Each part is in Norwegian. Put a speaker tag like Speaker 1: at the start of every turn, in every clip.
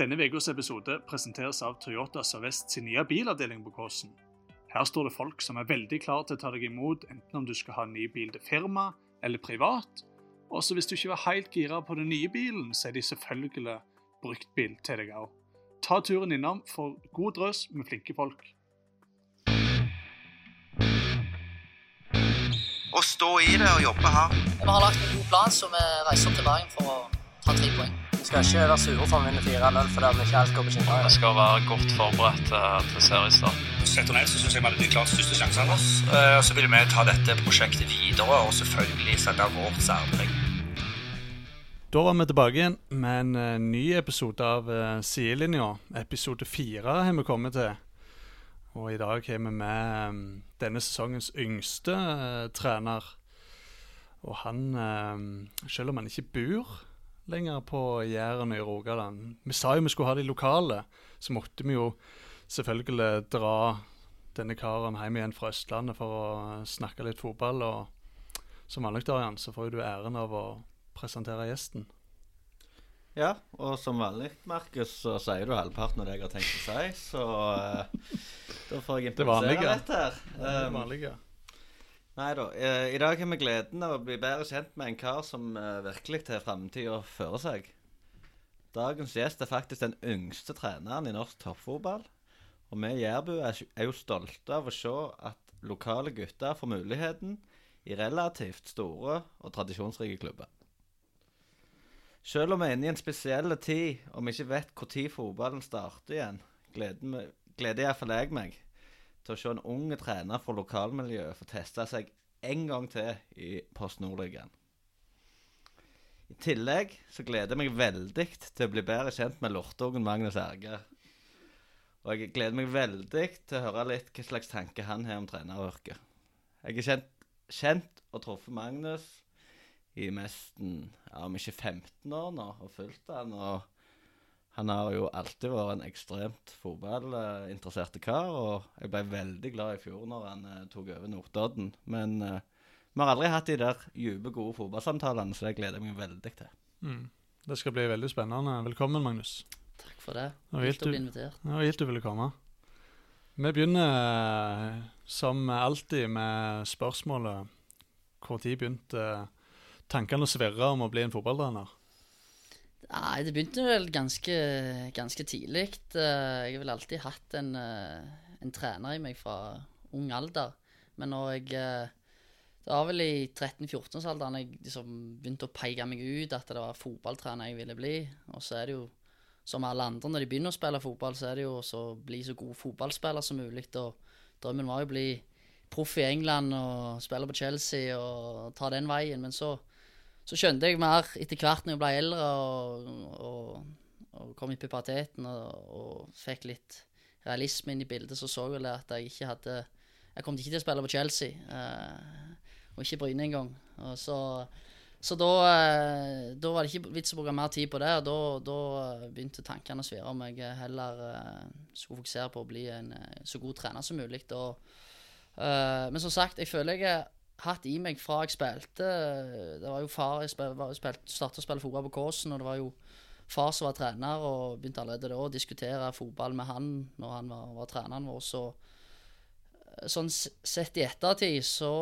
Speaker 1: Denne ukas episode presenteres av Toyota Sør-Vest sin nye bilavdeling på Kåsen. Her står det folk som er veldig klare til å ta deg imot, enten om du skal ha en ny bil til firma eller privat. Også hvis du ikke var helt gira på den nye bilen, så er de selvfølgelig bruktbil til deg òg. Ta turen innom for god drøss med flinke folk.
Speaker 2: Å stå i det og jobbe hardt.
Speaker 3: Vi har lagt en god plan, så vi reiser til Bergen for å ta tre poeng.
Speaker 4: Skal ikke være sure for å vinne 4-0 fordi vi ikke helt går på skinner.
Speaker 5: Vi skal være godt forberedt til, til seriestart.
Speaker 6: Sett og ned så syns jeg vi hadde de klart største sjansene.
Speaker 2: Og Så vil vi ta dette prosjektet videre og selvfølgelig sette vårt særpreg.
Speaker 1: Da var vi tilbake igjen med en eh, ny episode av Sidelinja. Episode fire har vi kommet til. Og i dag har vi med denne sesongens yngste eh, trener. Og han, eh, selv om han ikke bor lenger på Jæren og i Rogaland Vi sa jo vi skulle ha de lokale, så måtte vi jo selvfølgelig dra denne karen hjem igjen fra Østlandet for å snakke litt fotball. Og som vanlig, Darian, så får jo du æren av å presentere gjesten.
Speaker 7: Ja, og som vanlig, Markus, så sier du halvparten av det jeg har tenkt å si, så uh, da får jeg
Speaker 1: Det
Speaker 7: improvisere litt her.
Speaker 1: Det
Speaker 7: Um,
Speaker 1: vanlige.
Speaker 7: Nei da. eh, I dag har vi gleden av å bli bedre kjent med en kar som eh, virkelig til framtida fører seg. Dagens gjest er faktisk den yngste treneren i norsk toppfotball. Og vi i Jærbu er, jo stolte av å se at lokale gutter får muligheten i relativt store og tradisjonsrike klubber. Selv om vi er inne i en spesiell tid, og vi ikke vet når fotballen starter igjen, gleder, gleder iallfall jeg meg til å se en ung trener fra lokalmiljøet få teste seg en gang til i Post Nordligaen. I tillegg så gleder jeg meg veldig til å bli bedre kjent med lortungen Magnus Erge. Og jeg gleder meg veldig til å høre litt hva slags tanke han har om treneryrket. Jeg har kjent, kjent og truffet Magnus i nesten, ja, om ikke 15 år nå, og fulgt han. Og han har jo alltid vært en ekstremt fotballinteressert kar, og jeg ble veldig glad i fjor når han eh, tok over Notodden. Men eh, vi har aldri hatt de der dype, gode fotballsamtalene, så det gleder jeg meg veldig til.
Speaker 1: Mm. Det skal bli veldig spennende. Velkommen, Magnus.
Speaker 3: Takk for det.
Speaker 1: Det var
Speaker 3: Kjekt
Speaker 1: helt,
Speaker 3: å bli invitert.
Speaker 1: det var helt du ville komme. Vi begynner eh, som alltid med spørsmålet Når begynte tankene å svirre om å bli en fotballtrener?
Speaker 3: Nei, det begynte vel ganske, ganske tidlig. Eh, Jeg har vel alltid hatt en, eh, en trener i meg fra ung alder. Men når jeg eh, Det var vel i 13-14-årsalderen jeg liksom begynte å peke meg ut at det var fotballtrener jeg ville bli. Og så er det jo som alle andre, når de begynner å spille fotball, så er det jo å bli så god fotballspiller som mulig. Og drømmen var jo å bli proff i England og spille på Chelsea og ta den veien. Men så, så skjønte jeg mer etter hvert når jeg ble eldre og, og, og kom i puberteten og, og fikk litt realisme inn i bildet, så så jeg at jeg ikke hadde Jeg kom ikke til å spille på Chelsea, eh, og ikke Bryne engang. Så så da, eh, da var det ikke vits å bruke mer tid på det, og da, da begynte tankene å svire om jeg heller eh, skulle fokusere på å bli en eh, så god trener som mulig. Og, men som sagt, jeg føler jeg hatt i meg fra jeg spilte Det var jo far Jeg spil, startet å spille fotball på Kåsen, og det var jo far som var trener, og begynte allerede da å diskutere fotball med han når han var, var treneren vår. Så sånn sett i ettertid så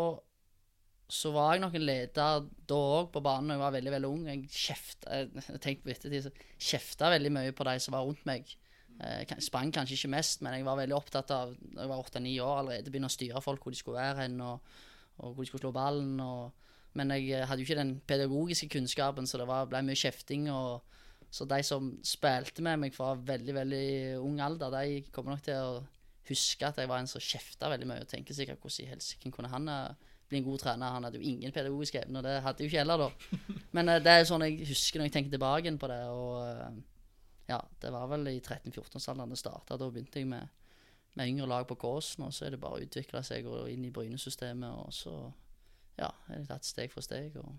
Speaker 3: så var jeg nok en leder da òg på banen da jeg var veldig veldig ung. Jeg kjefta jeg tenkte på ettertid, kjefta veldig mye på de som var rundt meg. Jeg sprang kanskje ikke mest, men jeg var veldig opptatt av når jeg var åtte-ni år allerede begynne å styre folk hvor de skulle være hen, og, og hvor de skulle slå ballen. Og, men jeg eh, hadde jo ikke den pedagogiske kunnskapen, så det var, ble mye kjefting. Og, så de som spilte med meg fra veldig veldig ung alder, de kommer nok til å huske at jeg var en som kjefta veldig mye, og tenker sikkert hvordan i helsike kunne han eh, bli en god trener. Han hadde jo ingen pedagogiske evner, det hadde jo ikke heller da. Men eh, det er sånn jeg husker når jeg tenker tilbake på det. Og ja, det var vel i 13-14-årsalderen det starta. Da begynte jeg med, med yngre lag på Kåsen, og så er det bare å utvikle seg og inn i Bryne-systemet, og så ja, er det tatt steg for steg. og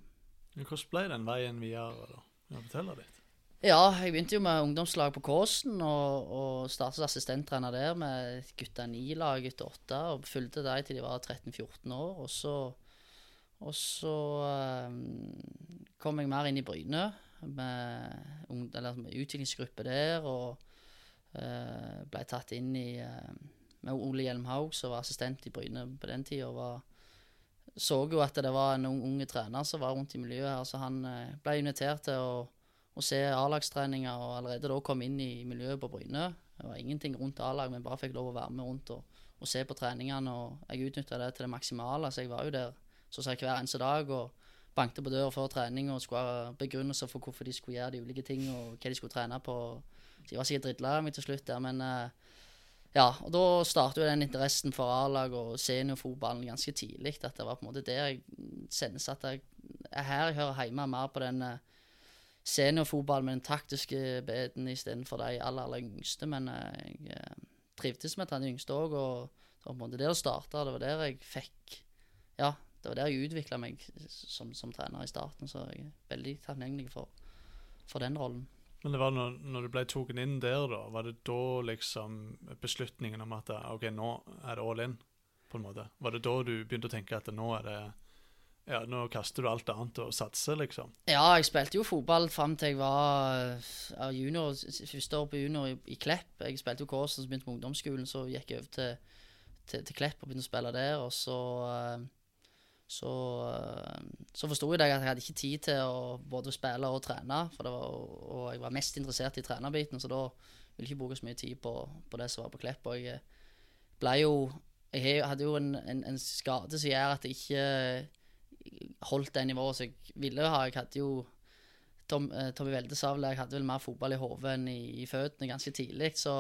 Speaker 1: Hvordan ble den veien videre? da? Kan du fortelle litt?
Speaker 3: Ja, jeg begynte jo med ungdomslag på Kåsen og, og startet assistenttrener der med gutta ni-lag etter åtte, og fulgte dem til de var 13-14 år. Og så, og så um, kom jeg mer inn i Bryne. med, ung, eller med utviklingsgruppe der, og eh, ble tatt inn i uh, med Ole Hjelmhaug, som var assistent i Bryne på den tida. Så jo at det var en ung, unge trener som var rundt i miljøet her, så han uh, ble invitert til å, å se A-lagstreninger, og allerede da kom inn i miljøet på Bryne. Det var ingenting rundt A-lag, men bare fikk lov å være med rundt og, og se på treningene. og Jeg utnytta det til det maksimale, så jeg var jo der så å hver eneste dag. og bankte på døra før trening og skulle ha begrunnelser for hvorfor de skulle gjøre de ulike ting og hva de skulle trene på. De var sikkert drittlei meg til slutt der, men eh, ja. Og da startet jo den interessen for A-lag og seniorfotballen ganske tidlig. At det var på en måte der jeg sendes at jeg er her jeg hører hjemme, mer på den eh, seniorfotballen med den taktiske beten istedenfor de aller, aller yngste. Men eh, jeg trivdes med å ta de yngste òg, og det var på en måte der det starta. Det var der jeg fikk Ja, det var der jeg utvikla meg som, som, trener i starten, så jeg er veldig takknemlig for, for den rollen.
Speaker 1: Men det var når, når, du ble tatt inn der, da, var det da liksom beslutningen om at OK, nå er det all in, på en måte? Var det da du begynte å tenke at nå er det ja, nå kaster du alt annet og satser, liksom?
Speaker 3: Ja, jeg spilte jo fotball fram til jeg var junior, første år på junior i, i Klepp. Jeg spilte jo Kåsen, så begynte på ungdomsskolen, så gikk jeg over til, til, til Klepp og begynte å spille der. Og så uh, så, eh, så forsto jeg at jeg hadde ikke tid til å både spille og trene. Var, og jeg var mest interessert i trenerbiten, så da ville jeg ikke bruke så mye tid på, på det som var på Klepp. Og jeg ble jo Jeg hadde jo en, en, en skade som gjør at jeg ikke holdt det nivået som jeg ville ha. Jeg hadde jo Tom, eh, Tommy Veldesavle, sa vel jeg hadde vel mer fotball i hodet enn i, i føttene ganske tidlig. Så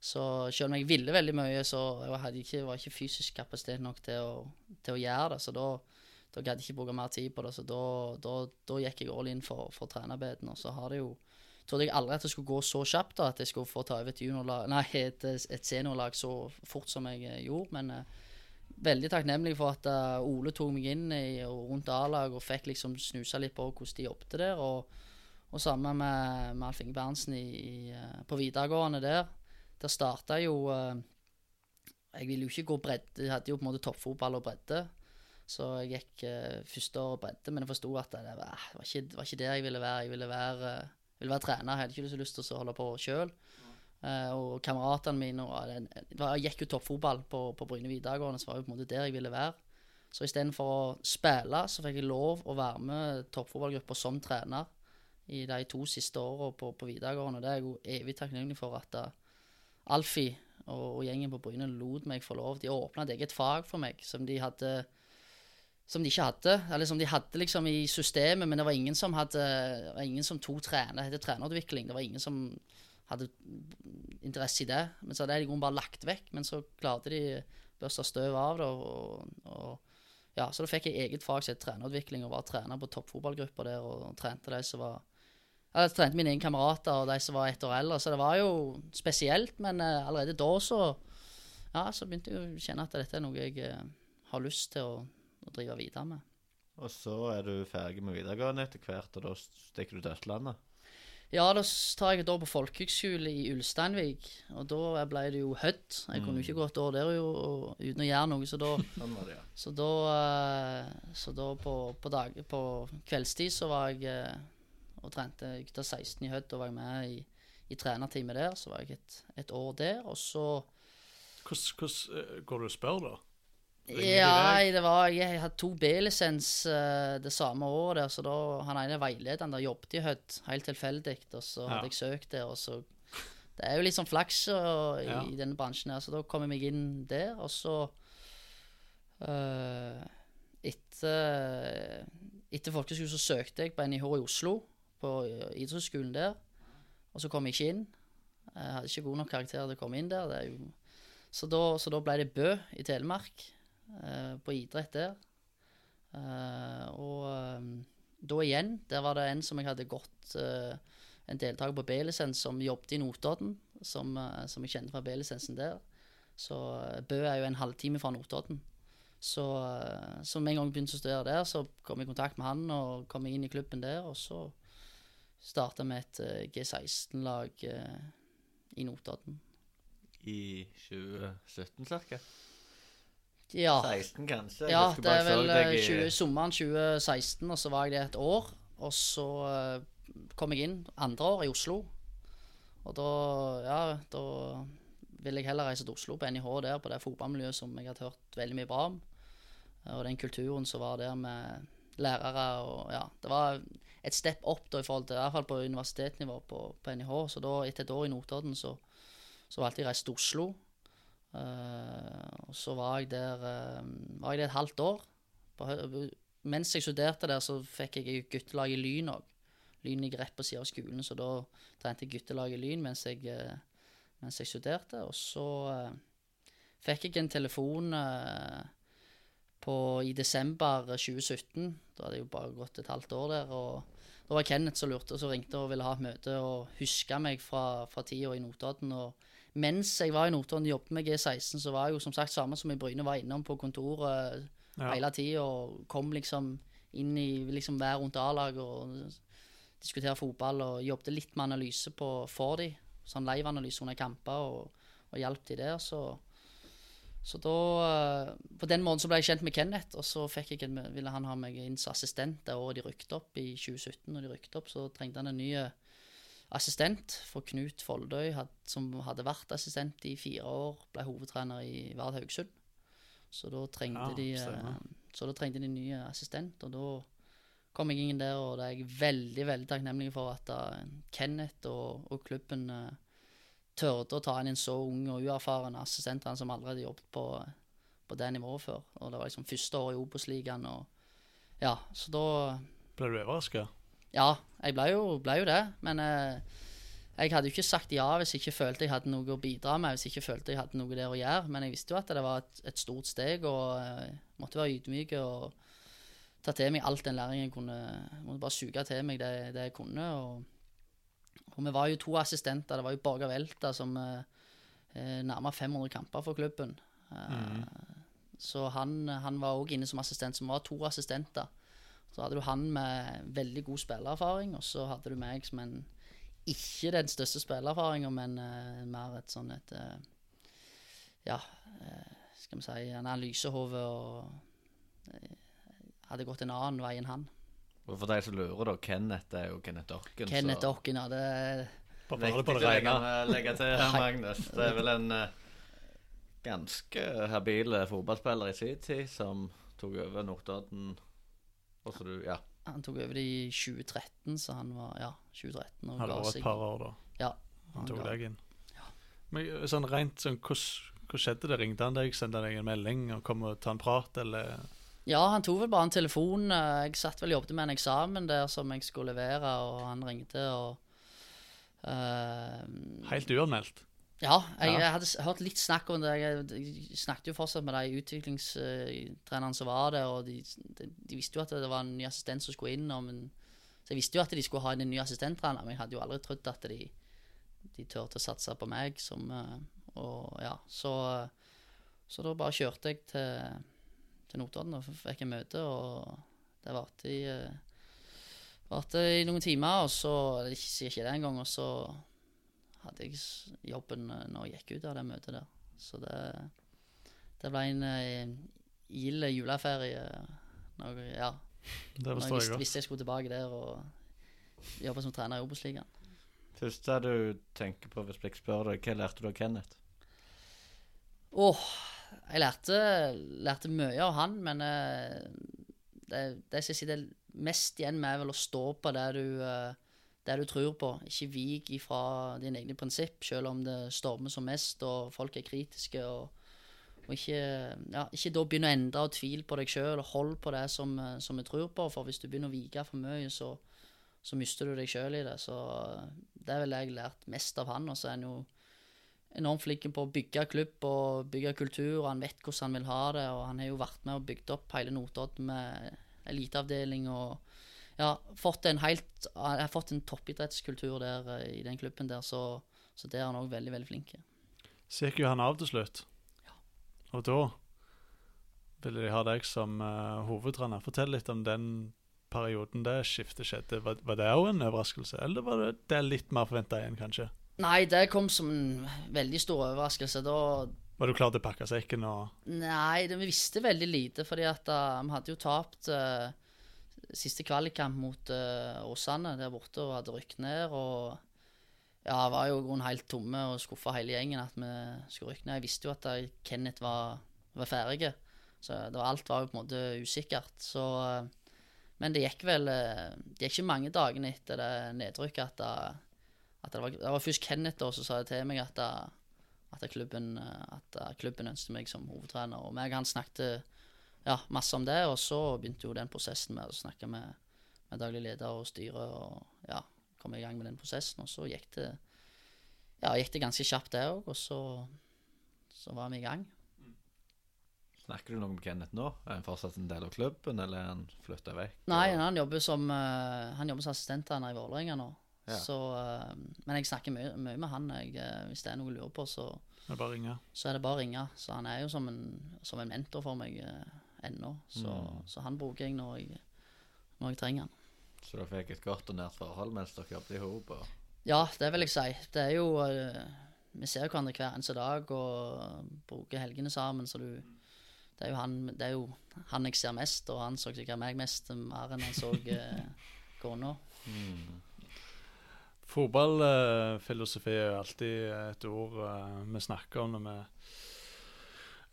Speaker 3: så selv om jeg ville veldig mye, så jeg ikke, var ikke fysisk kapasitet nok til å, til å gjøre det. Så da, da gadd jeg ikke bruke mer tid på det. Så da, da, da gikk jeg all in for, for trenerbeten. Og så har det jo trodde jeg aldri at det skulle gå så kjapt, da, at jeg skulle få ta over et, nei, et, et seniorlag så fort som jeg eh, gjorde. Men uh, veldig takknemlig for at uh, Ole tok meg inn i, rundt A-laget og fikk liksom snusa litt på hvordan de jobbet der. Og, og sammen med, med Alf Inge Berntsen på videregående der. Der starta jo uh, Jeg ville jo ikke gå bredde. Jeg hadde jo på en måte toppfotball og bredde. Så jeg gikk uh, første år bredde, men jeg forsto at det var, det var, ikke, det var ikke der jeg ville være. Jeg ville være, uh, ville være trener. Jeg hadde ikke så lyst til å holde på sjøl. Uh, og kameratene mine og, Jeg gikk jo toppfotball på, på Bryne videregående, så var det på en måte der jeg ville være. Så istedenfor å spille, så fikk jeg lov å være med toppfotballgruppa som trener i de to siste åra på, på videregående. Det er jeg jo evig takknemlig for at Alfie og, og, gjengen på Bryne lot meg få lov. De åpna et eget fag for meg som de hadde som de ikke hadde. Eller som de hadde liksom i systemet, men det var ingen som hadde det var ingen som tok trener. Det trenerutvikling. Det var ingen som hadde interesse i det. Men så hadde de bare lagt vekk. Men så klarte de børsta støv av det. Og, og, ja, så da fikk jeg eget fag som het trenerutvikling, og var trener på toppfotballgrupper der og trente de som var jeg trente mine egne kamerater og de som var ett år eldre, så det var jo spesielt. Men uh, allerede da så, ja, så begynte jeg å kjenne at dette er noe jeg uh, har lyst til å, å, drive videre med.
Speaker 7: Og så er du ferdig med videregående etter hvert, og da stikker du til Østlandet?
Speaker 3: Ja, da tar jeg et år på folkehøgskole i Ulsteinvik, og da ble det jo Hødd. Jeg mm. kunne jo ikke gå et år der jo, uten å gjøre noe, så da
Speaker 7: sånn.
Speaker 3: Så da, uh, så da på, på, dag, på, kveldstid så var jeg og trente gutter 16 i Hødd. da var jeg med i, i trenerteamet der. Så var jeg et, et år der, og så
Speaker 1: Hvordan uh, går du og spør, da?
Speaker 3: ja, det var, jeg hadde to B-lisens uh, det samme året der, så da han ene veilederen der jobbet i Hødd, helt tilfeldig, og så hadde jeg søkt der, og så Det er jo litt sånn flaks og, i, ja. i denne bransjen her, så da kom jeg meg inn der, og så uh, Etter etter folkeskolen så søkte jeg på NIH i Oslo på idrettsskolen der. Og så kom jeg ikke inn. Jeg hadde ikke god nok karakter til å komme inn der. Så, da, så, da, ble det Bø i Telemark, eh, på idrett der. Eh, og eh, da igjen, der var det en som jeg hadde gått eh, En deltaker på B-lisens som jobbet i Notodden, som, eh, som jeg kjente fra B-lisensen der. Så eh, Bø er jo en halvtime fra Notodden. Så, med en gang begynte å studere der, så kom jeg i kontakt med han og kom inn i klubben der. Og så Starta med et uh, G16-lag uh, i Notodden.
Speaker 7: I 2017 ca.?
Speaker 3: Ja.
Speaker 7: 16, kanskje?
Speaker 3: Ja, det er vel 20, eh, sommeren 2016, og så var jeg det et år. Og så uh, kom jeg inn andre år i Oslo. Og da, ja, da ville jeg heller reise til Oslo på NIH der, på det fotballmiljøet som jeg hadde hørt veldig mye bra om. Og den kulturen som var der med lærere og ja, Det var et step opp da i forhold til, i hvert fall på universitetsnivå på, på NIH. Så da, etter et år i Notodden, så, så valgte jeg å reise til Oslo. Uh, og så var jeg der uh, var jeg der et halvt år. På, mens jeg studerte der, så fikk jeg guttelag i Lyn òg. Lyn ligger rett på siden av skolen, så da trente jeg guttelag i Lyn mens jeg, eh, mens jeg studerte. Og så uh, fikk jeg en telefon eh, på, i desember 2017. Da hadde jeg jo bare gått et halvt år der. og Da var Kenneth som lurte, som ringte og ville ha et møte og huska meg fra, fra tida i Notodden. og mens jeg var i Notodden og jobbet med G16, så var jeg jo som sagt samme som i Bryne, var innom på kontoret
Speaker 1: Ja.
Speaker 3: hele tida og kom liksom inn i liksom hver rundt A-laget og diskutere fotball og jobbet litt med analyse på, for de, sånn live-analyse under kamper og, og hjalp de der, så så da eh, På den måten så ble jeg kjent med Kenneth, og så en, ville han ha meg inn som assistent det året de rykket opp, i 2017. Når de rykket opp, så trengte han en ny eh, assistent, for Knut Foldøy, had, som hadde vært assistent i fire år, ble hovedtrener i Vard Haugesund. Så da trengte
Speaker 1: Ja,
Speaker 3: de eh. Så da trengte de en ny assistent, og da kom jeg inn der, og da er jeg veldig, veldig takknemlig for at Kenneth og, og klubben eh, tørde å ta inn en så ung og uerfaren assistent som aldri hadde jobbet på, på det nivået før. Og det var liksom første år i Obos-ligaen, og ja, så da
Speaker 1: Ble du overraska?
Speaker 3: Ja, jeg ble jo, ble jo det, men eh, jeg hadde jo ikke sagt ja hvis jeg ikke følte jeg hadde noe å bidra med, hvis jeg ikke følte jeg hadde noe der å gjøre, men jeg visste jo at det var et, et stort steg, og eh, måtte være ydmyk og ta til meg alt den læringen jeg kunne, Jeg måtte bare suge til meg det, det jeg kunne, og, og vi var jo to assistenter, det var jo Borgar Velta som eh, nærma 500 kamper for klubben, Eh, så han, han var også inne som assistent, som var to assistenter. Så hadde du han med veldig god spillererfaring, og så hadde du meg som en ikke den største spillererfaringa, men uh, mer et sånn et uh, Ja, uh, skal vi si en analysehode og eh, hadde gått en annen vei enn han.
Speaker 7: Og for deg som lurer, da, Kenneth er jo Kenneth Orken.
Speaker 3: Kenneth Orken, ja. Det,
Speaker 1: Bare
Speaker 7: Viktig
Speaker 1: på
Speaker 7: å
Speaker 1: det
Speaker 7: legge,
Speaker 1: rene.
Speaker 7: legge til her, Magnus. Det er vel en eh, ganske habil fotballspiller i sin tid som tok over Notodden. Og så du, ja.
Speaker 3: han tok over det i 2013, så han var Ja, 2013. Og
Speaker 1: Hadde
Speaker 3: ga seg.
Speaker 1: et par år, da.
Speaker 3: Ja,
Speaker 1: Han tok
Speaker 3: ga-
Speaker 1: deg inn. Men sånn rent sånn, hvordan hvordan skjedde det? Ringte han deg, sendte han deg en melding og kom og ta en prat, eller?
Speaker 3: Ja, han tok vel bare en telefon. eh, Jeg satt vel og jobbet med en eksamen der som jeg skulle levere, og han ringte og uh,
Speaker 1: Helt uanmeldt?
Speaker 3: Ja, jeg, jeg hadde hørt litt snakk om det. Jeg, jeg snakket jo fortsatt med de utviklingstrenerne som var der, og de, de, de visste jo at det var en ny assistent som skulle inn. Og, men, så jeg visste jo at de skulle ha inn en ny assistenttrener, men jeg hadde jo aldri trodd at de, de turte å satse på meg som eh, Og ja, så, så da bare kjørte jeg til, til Notodden og fikk en møte, og det varte i eh, varte i noen timer, og så Jeg sier ikke det engang, og så hadde jeg jobben eh, når jeg gikk ut av det møtet der. Så det, det ble en eh, gild juleferie. Når, ja,
Speaker 1: Det
Speaker 3: når jeg
Speaker 1: forstår jeg
Speaker 3: visste,
Speaker 1: godt.
Speaker 3: visste jeg skulle tilbake der og jobbe som trener i Obos-ligaen.
Speaker 7: Første du tenker på hvis jeg spør deg, hva lærte du av Kenneth?
Speaker 3: Åh, jeg lærte, lærte mye av han, men eh, det, det jeg sitter mest igjen med, er vel å stå på det du, eh, det du tror på. Ikke vik ifra dine egne prinsipp, selv om det stormer som mest og folk er kritiske. og og ikke, ja, ikke da begynne å endre og tvile på deg sjøl, og hold på det som, eh, som vi tror på. For hvis du begynner å vike for mye, så, så mister du deg sjøl i det. Så det er vel det jeg har lært mest av han. Og så er han jo enormt flink på å bygge klubb og bygge kultur. og Han vet hvordan han vil ha det, og han har jo vært med og bygd opp hele Notodden med eliteavdeling og ja, fått en helt har fått en toppidrettskultur der eh, i den klubben der, så, så det er han òg veldig, veldig flink.
Speaker 1: Så gikk jo han av til slutt. Ja. Og da ville de ha deg som uh, hovedtrener. Fortell litt om den perioden det skiftet skjedde. Var, var det òg en overraskelse, eller var det, det litt mer forventa igjen, kanskje?
Speaker 3: Nei, det kom som en veldig stor overraskelse. Da
Speaker 1: Var du klar til å pakke sekken og
Speaker 3: Nei, det, vi visste veldig lite, fordi at uh, vi hadde jo tapt uh, siste kvalikkamp mot uh, Åsane der borte og hadde rykket ned. Og ja, var jo grunnen helt tomme og skuffa hele gjengen at vi skulle rykke ned. Jeg visste jo at Kenneth var, var ferdig, så det var, alt var jo på en måte usikkert. Så, men det gikk vel Det gikk ikke mange dagene etter det nedrykket at, at det, var, det var først Kenneth da som sa det til meg at, det, at, klubben, eh, at klubben ønsket meg som hovedtrener. Og meg og han snakket ja, masse om det, og så begynte jo den prosessen med å snakke med, med daglig leder og styre og ja, komme i gang med den prosessen. Og så gikk det, ja, gikk det ganske kjapt, det òg, og så, så var vi i gang.
Speaker 7: Snakker du noe med Kenneth nå? Er han fortsatt en del av klubben, eller er han flytta vekk?
Speaker 3: Nei, han jobber som, uh, han jobber som assistenttrener i Vålerenga nå.
Speaker 7: Ja.
Speaker 3: Så, uh, men jeg snakker mye, mye med han. Jeg, uh, hvis det er noe å lure på, så,
Speaker 1: Det er bare ringe.
Speaker 3: så er det bare å ringe. Så han er jo som en, som en mentor for meg uh, ennå. Så, så han bruker jeg når jeg, når jeg trenger han.
Speaker 7: Så dere fikk et godt og nært forhold mens dere jobbet i hop?
Speaker 3: Ja, det vil jeg si. Det er jo eh, Vi ser jo hverandre hver eneste dag og bruker helgene sammen, så du det er, jo han, det er jo han jeg ser mest, og han så sikkert meg mest mer enn han så uh, kona.
Speaker 1: Fotballfilosofi er alltid et ord eh, vi snakker om når vi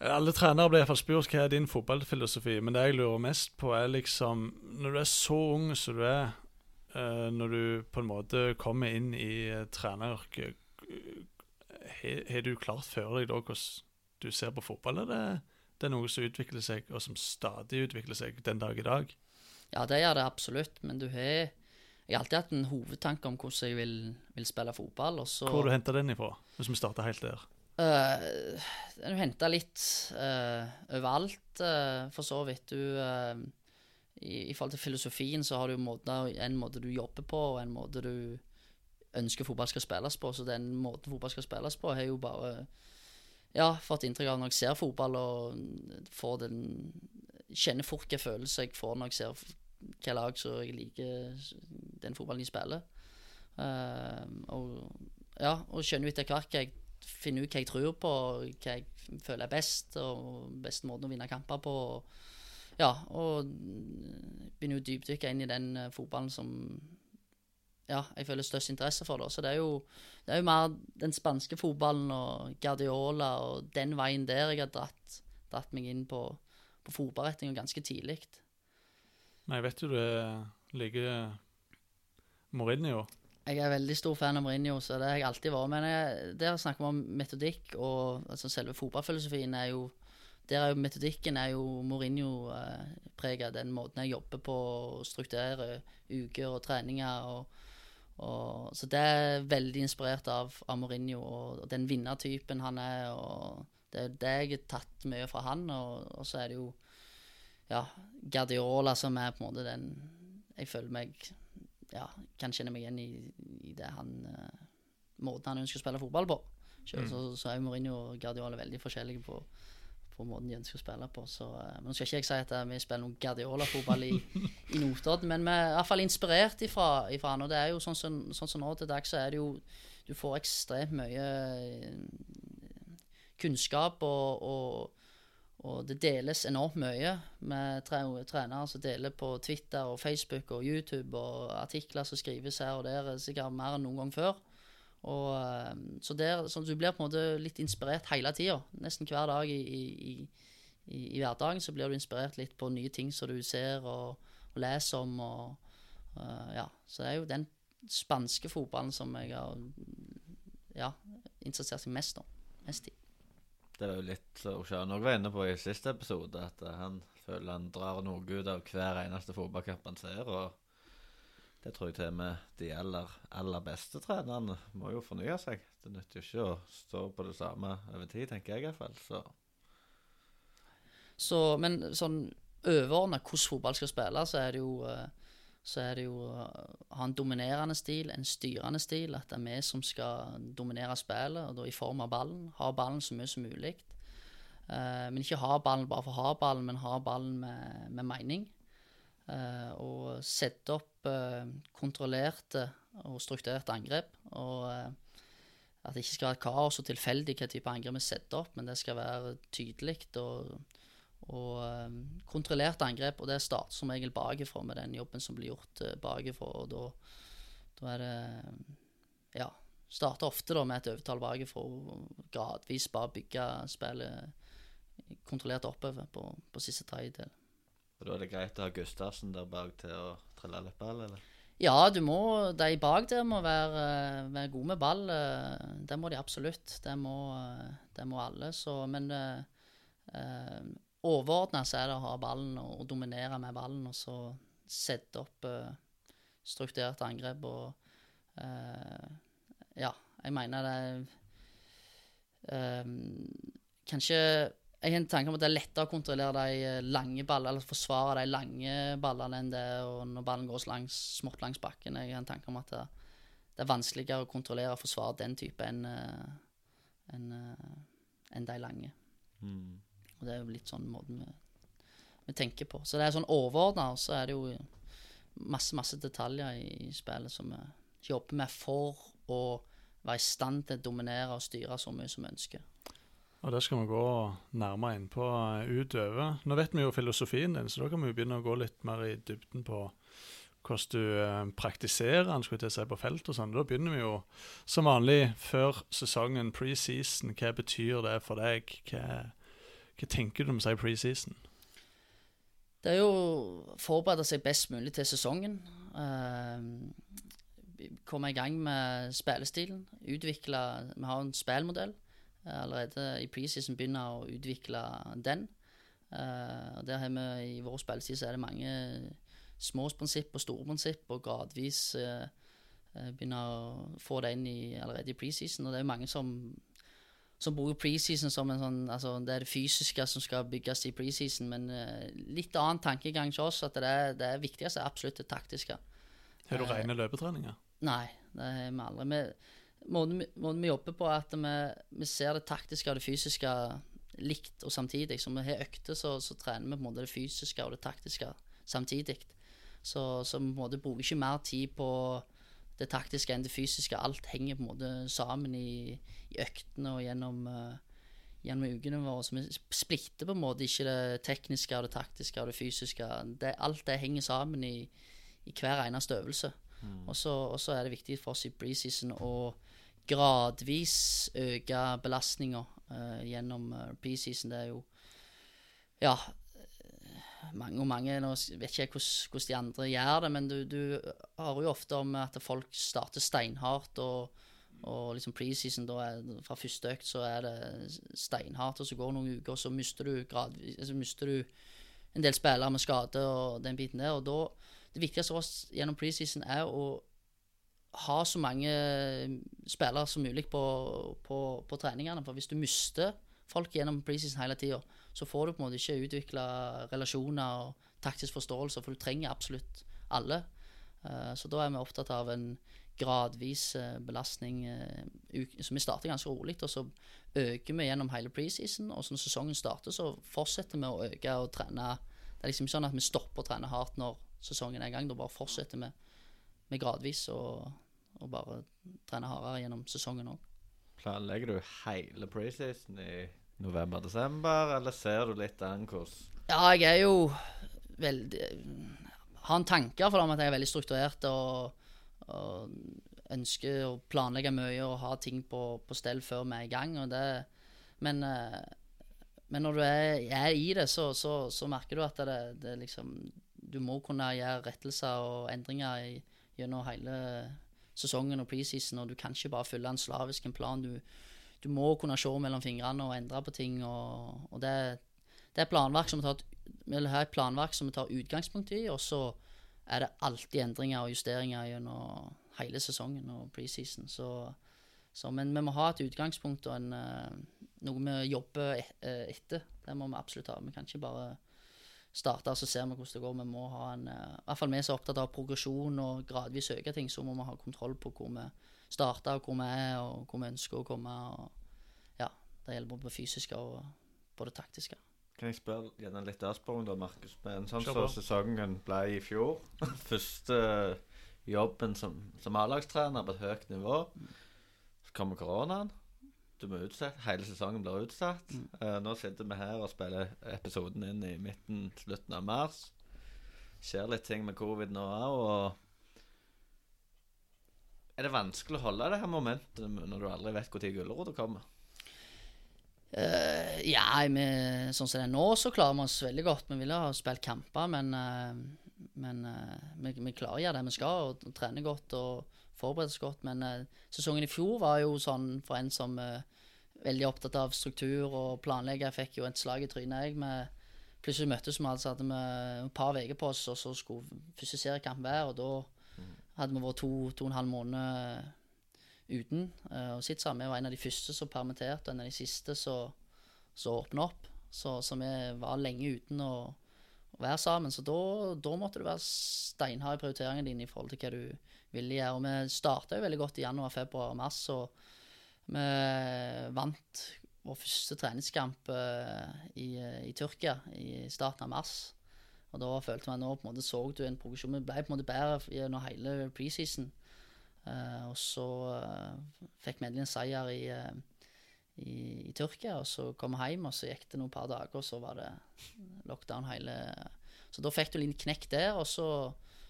Speaker 1: Alle trenere blir iallfall spurt hva er din fotballfilosofi, men det jeg lurer mest på, er liksom Når du er så ung som du er, eh, når du på en måte kommer inn i uh, treneryrket, har du klart før deg da hvordan du ser på fotball, det, det er noe som utvikler seg, og som stadig utvikler seg den dag i dag?
Speaker 3: Ja, det gjør det absolutt, men du har Jeg har alltid hatt en hovedtanke om hvordan jeg vil, vil spille fotball, og så
Speaker 1: Hvor har du henta den ifra, hvis vi starter helt der?
Speaker 3: Uh, du henta litt uh, overalt, uh, for så vidt. Du uh, i, I forhold til filosofien så har du måter, en måte du jobber på, og en måte du ønsker fotball skal spilles på. Så den måten fotball skal spilles på, har jo bare ja, fått inntrykk av når jeg ser fotball, og får den Kjenner fort hvilke følelser jeg får når jeg ser f- hvilke lag som jeg liker den fotballen de spiller. Uh, og ja, og skjønner jo etter hvert hva jeg finner ut hva jeg tror på, hva jeg føler er best, og beste måten å vinne kamper på. Og, ja, og begynner jo å dypdykke inn i den eh, fotballen som ja, jeg føler størst interesse for. Det. Så det er, jo, det er jo mer den spanske fotballen og Guardiola og den veien der jeg har dratt, dratt meg inn på, på fotballrettinga ganske tidlig.
Speaker 1: Nei, jeg vet jo du liker Mourinho.
Speaker 3: Jeg er veldig stor fan av Mourinho, så det har jeg alltid vært. Men der snakker vi om metodikk, og altså selve fotballfilosofien er jo Der er jo metodikken er jo Mourinho-prega. Den måten jeg jobber på, å strukturerer uker og treninger. og og, så det er veldig inspirert av, av Mourinho og, og den vinnertypen han er. og Det det jeg har tatt mye fra han. Og, og så er det jo ja, Guardiola som er på en måte den jeg føler meg ja, kan kjenne meg igjen i, i det han uh, måten han ønsker å spille fotball på. Selv, så, så er Mourinho og Guardiola veldig forskjellige på, på måten de ønsker å spille på. Så, uh, men nå skal ikke jeg si at eh, vi spiller noen Guardiola-fotball i, i Notodden, men vi er i hvert fall inspirert ifra, ifra han. Og det er jo sånn som sånn, som nå til dags, så er det jo Du får ekstremt mye kunnskap og, og og det deles enormt mye med tre trenere som deler på Twitter og Facebook og YouTube, og artikler som skrives her og der, sikkert mer enn noen gang før. Og, eh, så der, så du blir på en måte litt inspirert hele tida. Nesten hver dag i, i, i, i hverdagen så blir du inspirert litt på nye ting som du ser og, og leser om. Og, uh, ja. Så det er jo den spanske fotballen som jeg har ja, interessert seg mest om. Mest i.
Speaker 7: Det er jo litt som Sjøen òg var inne på i siste episode, at eh, han føler han drar noe ut av hver eneste fotballkamp han ser. og det tror jeg til og med de aller, aller beste trenerne må jo fornye seg. Det nytter jo ikke å stå på det samme over tid, tenker jeg iallfall. Så
Speaker 3: Så, men sånn overordna hvordan fotball skal spilles, så er det jo eh, så er det jo å ha en dominerende stil, en styrende stil. At det er vi som skal dominere spillet, og da i form av ballen. Ha ballen så mye som mulig. Uh, men ikke ha ballen bare for å ha ballen, men ha ballen med, med mening. Uh, og sette opp uh, kontrollerte og strukturerte angrep. Og eh, at det ikke skal være kaos og tilfeldig hva type angrep vi setter opp, men det skal være tydelig og, og eh, kontrollert angrep. Og det starter som regel bakfra med den jobben som blir gjort uh, bakifra. Og da, da er det Ja. Starter ofte da med et overtall bakfra og gradvis bare bygge spillet kontrollert oppover på, på siste tredjedel.
Speaker 7: Og Da er det greit å ha Gustavsen der bak til å trille litt ball, eller?
Speaker 3: Ja, du må, de bak der må være, være gode med ball. eh, Det må de absolutt. Det må, eh, det må alle. Så, men uh, overordna så er det å ha ballen og, og dominere med ballen, og så sette opp uh, strukturerte angrep og uh, Ja, jeg mener det um, Kanskje jeg har en tanke om at det er lettere å kontrollere de lange ballene, eller forsvare de lange ballene enn det og når ballen går langs, smått langs bakken. Jeg har en tanke om at det, det er vanskeligere å kontrollere og forsvare den type enn en, en, en de lange. Og det er jo litt sånn måten vi, vi tenker på. Så det er sånn overordna, og så er det jo masse, masse detaljer i spillet som vi jobber med for å være i stand til å dominere og styre så mye som vi ønsker.
Speaker 1: Og det skal vi gå nærmere inn på eh, utover. Nå vet vi jo filosofien din, så da kan vi jo begynne å gå litt mer i dybden på hvordan du eh, praktiserer den skulle til å si, på felt og sånn. Da begynner vi jo som vanlig før sesongen, preseason. Hva betyr det for deg? Hva, hva tenker du om si preseason?
Speaker 3: Det er jo å forberede seg best mulig til sesongen. Eh, komme i gang med spillestilen. Utvikle Vi har en spillmodell. Eh, allerede i preseason begynner å utvikle den. Eh, der har vi I vår spilletid er det mange små prinsipp og store prinsipp, og gradvis begynner å få det inn i, allerede i preseason. Og det er jo mange som som bruker preseason som en sånn Altså, det er det fysiske som skal bygges i preseason, men uh, litt annen tankegang hos oss, at det, er, det viktigste er absolutt det taktiske.
Speaker 1: Har du
Speaker 3: uh,
Speaker 1: rene løpetreninger?
Speaker 3: Nei, det har vi aldri. Vi, måten, vi- måten vi jobber på, er at vi, vi ser det taktiske og det fysiske likt og samtidig. Så vi har økter, så, så trener vi på en måte det fysiske og det taktiske samtidig. Så, så vi på en måte bruker ikke mer tid på det taktiske enn det fysiske. Alt henger på en måte sammen i, i øktene og gjennom, uh, gjennom ukene våre. Så vi splitter på en måte ikke det tekniske og det taktiske og det fysiske. Det, alt det henger sammen i, i hver eneste øvelse. Så og så er det viktig for oss i preseason å gradvis øke belastninga uh, gjennom eh, preseason. Det er jo Ja, eh, mange og mange Nå vet ikke hvordan, de andre gjør det, men du, du hører jo ofte om at folk starter steinhardt, og, og liksom preseason da er Fra første økt så er det steinhardt, og så går det noen uker, og så mister du gradvis så mister du en del spillere med skade og den biten der. Og da Det viktigste for oss gjennom preseason er å ha så mange spillere som mulig på, på, på treningene. For hvis du mister folk gjennom preseason hele tida, så får du på en måte ikke utvikla relasjoner og taktisk forståelse, for du trenger absolutt alle. Eh, Så da er vi opptatt av en gradvis eh, belastning. eh, Så vi starter ganske rolig, og så øker vi gjennom hele preseason. Og så når sesongen starter, så fortsetter vi å øke og trene. Det er liksom ikke sånn at vi stopper å trene hardt når sesongen er i gang. Da bare fortsetter vi gradvis og, og bare trene hardere gjennom sesongen òg.
Speaker 7: Planlegger du hele preseason i november-desember, eller ser du litt an hvordan
Speaker 3: Ja, jeg er jo veldig Har en tanke for om at jeg er veldig strukturert og, og ønsker å planlegge mye og ha ting på, på stell før vi er i gang. Og det, men, eh, men når du er, er i det, så, så, så merker du at det, det liksom Du må kunne gjøre rettelser og endringer i, gjennom hele sesongen og preseason, og du kan ikke bare følge en slavisk en plan. Du, du må kunne se mellom fingrene og endre på ting, og, og det, det er planverk som tar, et planverk som vi tar utgangspunkt i, og så er det alltid endringer og justeringer gjennom hele sesongen og preseason. Så, så, men vi må ha et utgangspunkt og en, eh, noe vi jobber et, eh, etter. Det må vi absolutt ha. Vi kan ikke bare starte, så ser vi hvordan det går. Vi må ha en, eh, i hvert fall vi som er opptatt av progresjon og gradvis øke ting, så må vi ha kontroll på hvor vi starter, og hvor vi er, og hvor vi ønsker å komme. Og, ja, det gjelder både på fysiske og på det taktiske.
Speaker 7: Kan jeg spørre gjerne litt avsporing, da, Markus? Men sånn som
Speaker 1: så
Speaker 7: sesongen ble i fjor Første jobben som, som A-lagstrener på et høyt nivå. Så kommer koronaen. Du må utsette. Hele sesongen blir utsatt.
Speaker 3: Mm.
Speaker 7: Uh, nå sitter vi her og spiller episoden inn i midten, slutten av mars. Skjer litt ting med covid nå òg, og Er det vanskelig å holde det her momentet når du aldri vet når gulrota kommer?
Speaker 3: Uh, ja, vi, sånn som det er nå, så klarer vi oss veldig godt. Vi ville ha spilt kamper, men, uh, men uh, vi, vi klarer å gjøre det vi skal, og, trene godt og forberede oss godt. Men uh, sesongen i fjor var jo sånn for en som er veldig opptatt av struktur og planlegger. Fikk jo et slag i trynet, jeg. med Plutselig møttes vi, altså hadde vi et par uker på oss, og så skulle første seriekamp være. Og da hadde vi vært to, to og en halv måned uten uh, sitte sammen. Vi var en av de første som permitterte, og en av de siste som åpna opp. Så, så vi var lenge uten og være sammen. Så da, da måtte du være steinhard i prioriteringen din i forhold til hva du ville gjøre. Og vi starta jo veldig godt i januar, februar og mars, og vi vant vår første treningskamp eh, i, i Tyrkia i starten av mars. Og da følte jeg nå på en måte så du en progresjon. Vi ble på en måte bedre gjennom hele preseason. Uh, og så uh, fikk vi endelig en seier i, eh, i, i Tyrkia, og så kom jeg hjem, og så gikk det noen par dager, og så var det lockdown hele Så da fikk du litt knekk der, og så,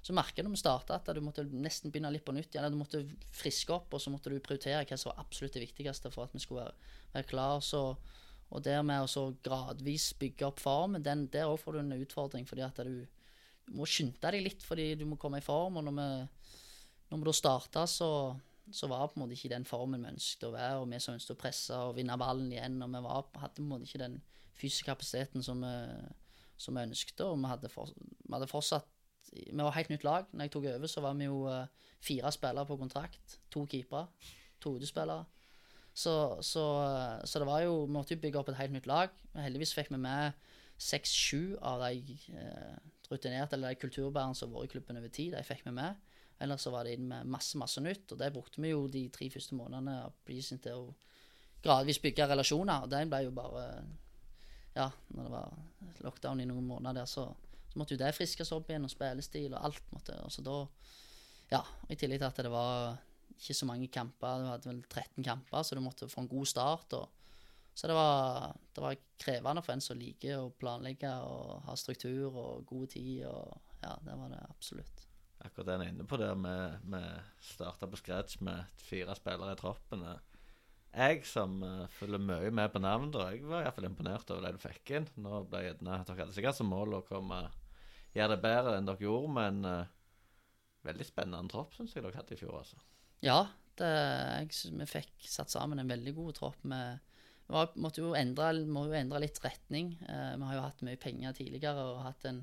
Speaker 3: så merka du når starta at du måtte nesten begynne litt på nytt igjen. Du måtte friske opp, og så måtte du prioritere hva som var absolutt det viktigste for at vi skulle være, være klar. Så, og det med å så gradvis bygge opp formen, den, der òg får du en utfordring, fordi at du, du må skynde deg litt fordi du må komme i form. og når vi når vi da starta, så, så var på en måte ikke den formen vi ønsket å være. Og vi som ønsket å presse og vinne ballen igjen. Og vi var, hadde på en måte ikke den fysiske kapasiteten som vi, som vi ønsket. Og vi hadde, for, vi hadde fortsatt Vi var helt nytt lag. Når jeg tok over, så var vi jo uh, fire spillere på kontrakt. To keepere. To utespillere. Så, så, så, det var jo Vi måtte jo bygge opp et helt nytt lag. Heldigvis fikk vi med seks-sju av de uh, rutinerte, eller de kulturbærerne som har vært i klubben over tid. De fikk vi med. Ellers så var det inn med masse masse nytt, og det brukte vi jo de tre første månedene av prisen til å gradvis bygge relasjoner. Og den ble jo bare Ja, når det var lockdown i noen måneder der, så, så måtte jo det friskes opp igjen, og spillestil og alt måtte Og så da Ja, i tillegg til at det var ikke så mange kamper, du hadde vel 13 kamper, så du måtte få en god start. og så det var, det var krevende for en som liker å planlegge og ha struktur og god tid. og Ja, det var det absolutt
Speaker 7: akkurat det er inne på der med, Vi starta på scratch med fire spillere i troppen. Jeg som uh, følger mye med på navn, da, jeg var iallfall imponert over det du fikk inn. Nå ble jeg, nei, Dere hadde sikkert som mål å komme gjøre det bedre enn dere gjorde, men uh, veldig spennende tropp syns jeg dere hadde i fjor. altså.
Speaker 3: Ja, det, jeg, vi fikk satt sammen en veldig god tropp. med vi var, måtte jo endre, må jo endre litt retning. Eh, vi har jo hatt mye penger tidligere og hatt en,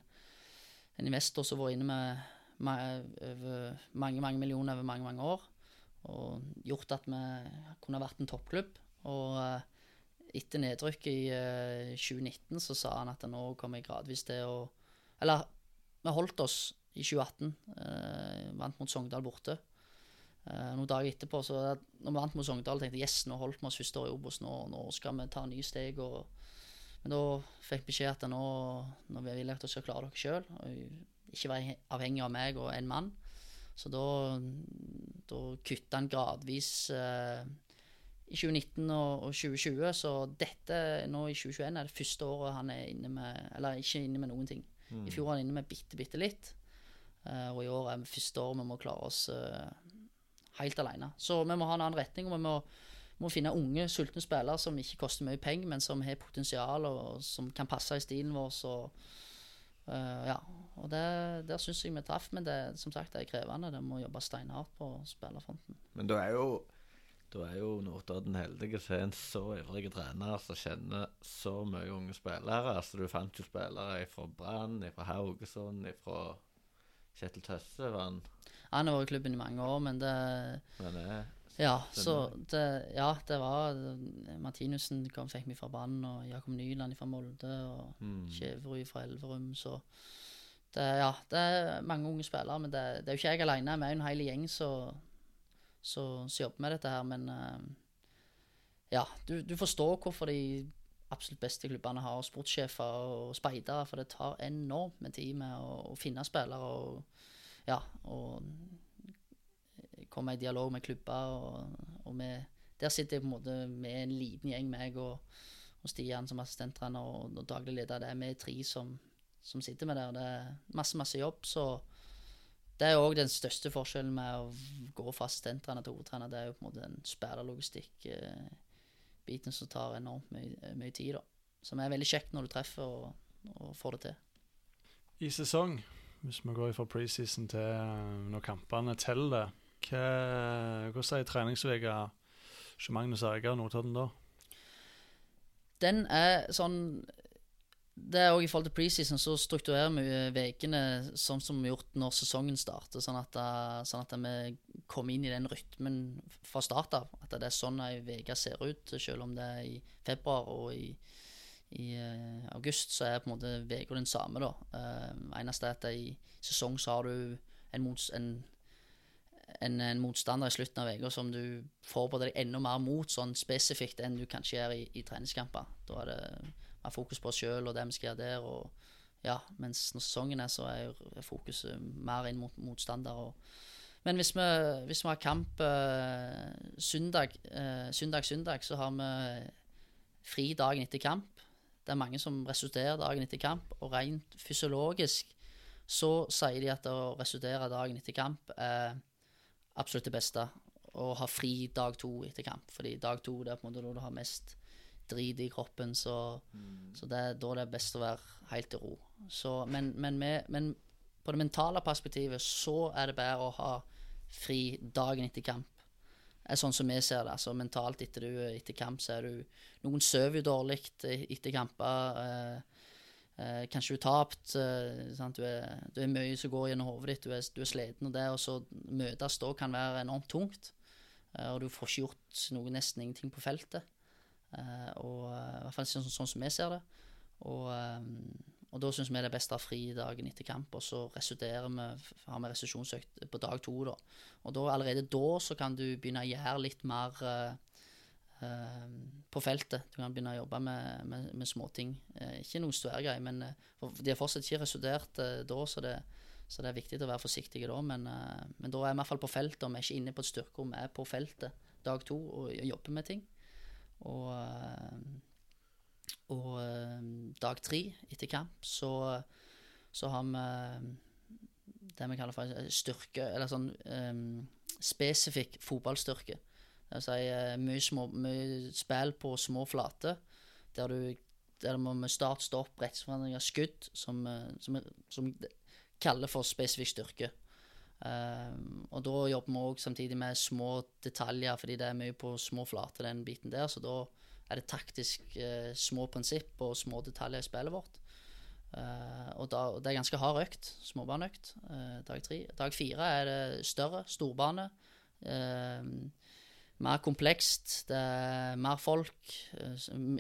Speaker 3: en investor som var inne med over mange, mange millioner over mange, mange år. Og gjort at vi kunne vært en toppklubb. Og eh, etter nedrykket i 2019 så sa han at nå kommer jeg gradvis til å Eller vi holdt oss i 2018. Eh, vant mot Sogndal borte. Eh, noen dager etterpå, så når vi vant mot Sogndal, tenkte jeg yes, nå holdt vi oss første år i Obos. Nå, nå, skal vi ta nye steg. Og, men da fikk beskjed at nå, nå vil jeg at dere skal klare dere sjøl ikke være avhengig av meg og en mann. Så da, da kutta han gradvis eh, i 2019 og, og, 2020. Så dette nå i 2021 er det første året han er inne med Eller ikke inne med noen ting. Mm. I fjor var han inne med bitte, bitte litt. Eh, og i år er det første året vi må klare oss eh, helt alene. Så vi må ha en annen retning. og vi må må finne unge, sultne spillere som ikke koster mye penger, men som har potensial, og som kan passe i stilen vår. Så, uh, ja, og det, der syns jeg vi traff, men det, som sagt, det er krevende. Det må jobbe steinhardt på spillerfronten.
Speaker 7: Men da er jo da er jo Notodden heldig å se en så ivrig trener som kjenner så mye unge spillere. Altså Du fant jo spillere fra Brann, fra Haugesund, fra Kjetil Tøsse. Han
Speaker 3: Han har vært i klubben i mange år, men det
Speaker 7: Men det
Speaker 3: ja, så det, ja, det var Martinussen kom, fikk meg fra Brann, og Jakob Nyland fra Molde, og mm. Fra Elverum, så det, eh, ja, det er mange unge spillere, men det, det er jo ikke jeg alene. Vi er jo en hel gjeng som jobber med dette her. Men uh, ja, du, du, forstår hvorfor de absolutt beste klubbene har sportssjefer og speidere. For det tar enormt med tid med å, å finne spillere og, ja, og komme i dialog med klubber og, og med der sitter jeg på en måte med en liten gjeng, meg og, og Stian som assistenttrener og, og daglig leder. Det er vi tre som, som sitter med der. Det er masse, masse jobb, så det er òg den største forskjellen med å gå fra assistenttrener til hovedtrener. Det er jo på en måte den sperra logistikk-biten som tar enormt mye, mye tid, da. Som er veldig kjekt når du treffer og, og får det til.
Speaker 1: I sesong, hvis vi går fra preseason til eh, når kampene teller, hva, hvordan sier treningsuka hos Magnus Eiger og Notodden da?
Speaker 3: Den er sånn Det er òg i forhold til preseason, så strukturerer vi ukene sånn som vi har gjort når sesongen starter. Sånn at, eh, sånn at vi kommer inn i den rytmen fra start av. At det er sånn ei uke ser ut, selv om det er i februar og i i uh, august så er på en måte uka den samme, da. Uh, eneste er at i sesong så har du en, mots, en, en, en motstander i slutten av uka som du forbereder deg enda mer mot, sånn spesifikt enn du kanskje gjør i, i treningskamper. Da er det mer fokus på oss sjøl og det vi skal gjøre der. Og, ja, mens når sesongen er, så er fokuset mer inn mot motstander. Og, men hvis vi, hvis vi, har kamp uh, søndag, søndag, søndag, så har vi fri dagen etter kamp. Det er mange som resulterer dagen etter kamp, og rent fysiologisk så sier de at å resultere dagen etter kamp er absolutt det beste. Å ha fri dag to etter kamp, fordi dag to det er på en måte da du har mest drit i kroppen, så, mm. så det, da er det best å være helt i ro. Så, men, men, med, men på det mentale perspektivet så er det bedre å ha fri dagen etter kamp er sånn som vi ser det. altså Mentalt etter, du, etter kamp så er du Noen sover jo dårlig etter kamper. Eh, eh, kanskje du har tapt. Eh, du, er, du, er, mye som går gjennom hodet ditt. Du er, du er sliten, og det å møtes da kan være enormt tungt. Eh, og du får ikke gjort noe, nesten ingenting på feltet. Eh, og eh, I hvert fall sånn, sånn, som vi ser det. Og og da syns vi det er best å ha fri dagen etter kamp, og så restituerer vi, har vi restitusjonsøkt på dag to. da. Og da, allerede da så kan du begynne å gjøre litt mer på feltet. Du kan begynne å jobbe med, med, med småting. Uh, ikke noen svære greier, men de har fortsatt ikke resultert da, så det, så det, er viktig å være forsiktige da. Men, men da er vi i hvert fall på feltet, og vi er ikke inne på et styrkerom, vi er på feltet dag to og jobber med ting. Og og eh, dag tre etter kamp så, så har vi eh, det vi kaller for styrke, eller sånn um, spesifikk fotballstyrke. Si uh, mye, små, mye spill på små flater, der du der må med start, stopp, rettsforandringer, skudd, som, som, som kaller for spesifikk styrke. Um, og da jobber vi òg samtidig med små detaljer, fordi det er mye på små flater, den biten der. Så da er det taktisk eh, små prinsipp og små detaljer i spillet vårt. Uh, og, da, det er ganske hard økt. Småbaneøkt. Uh, dag tre. Dag fire er det større. Storbane. Uh, mer komplekst. Det er mer folk.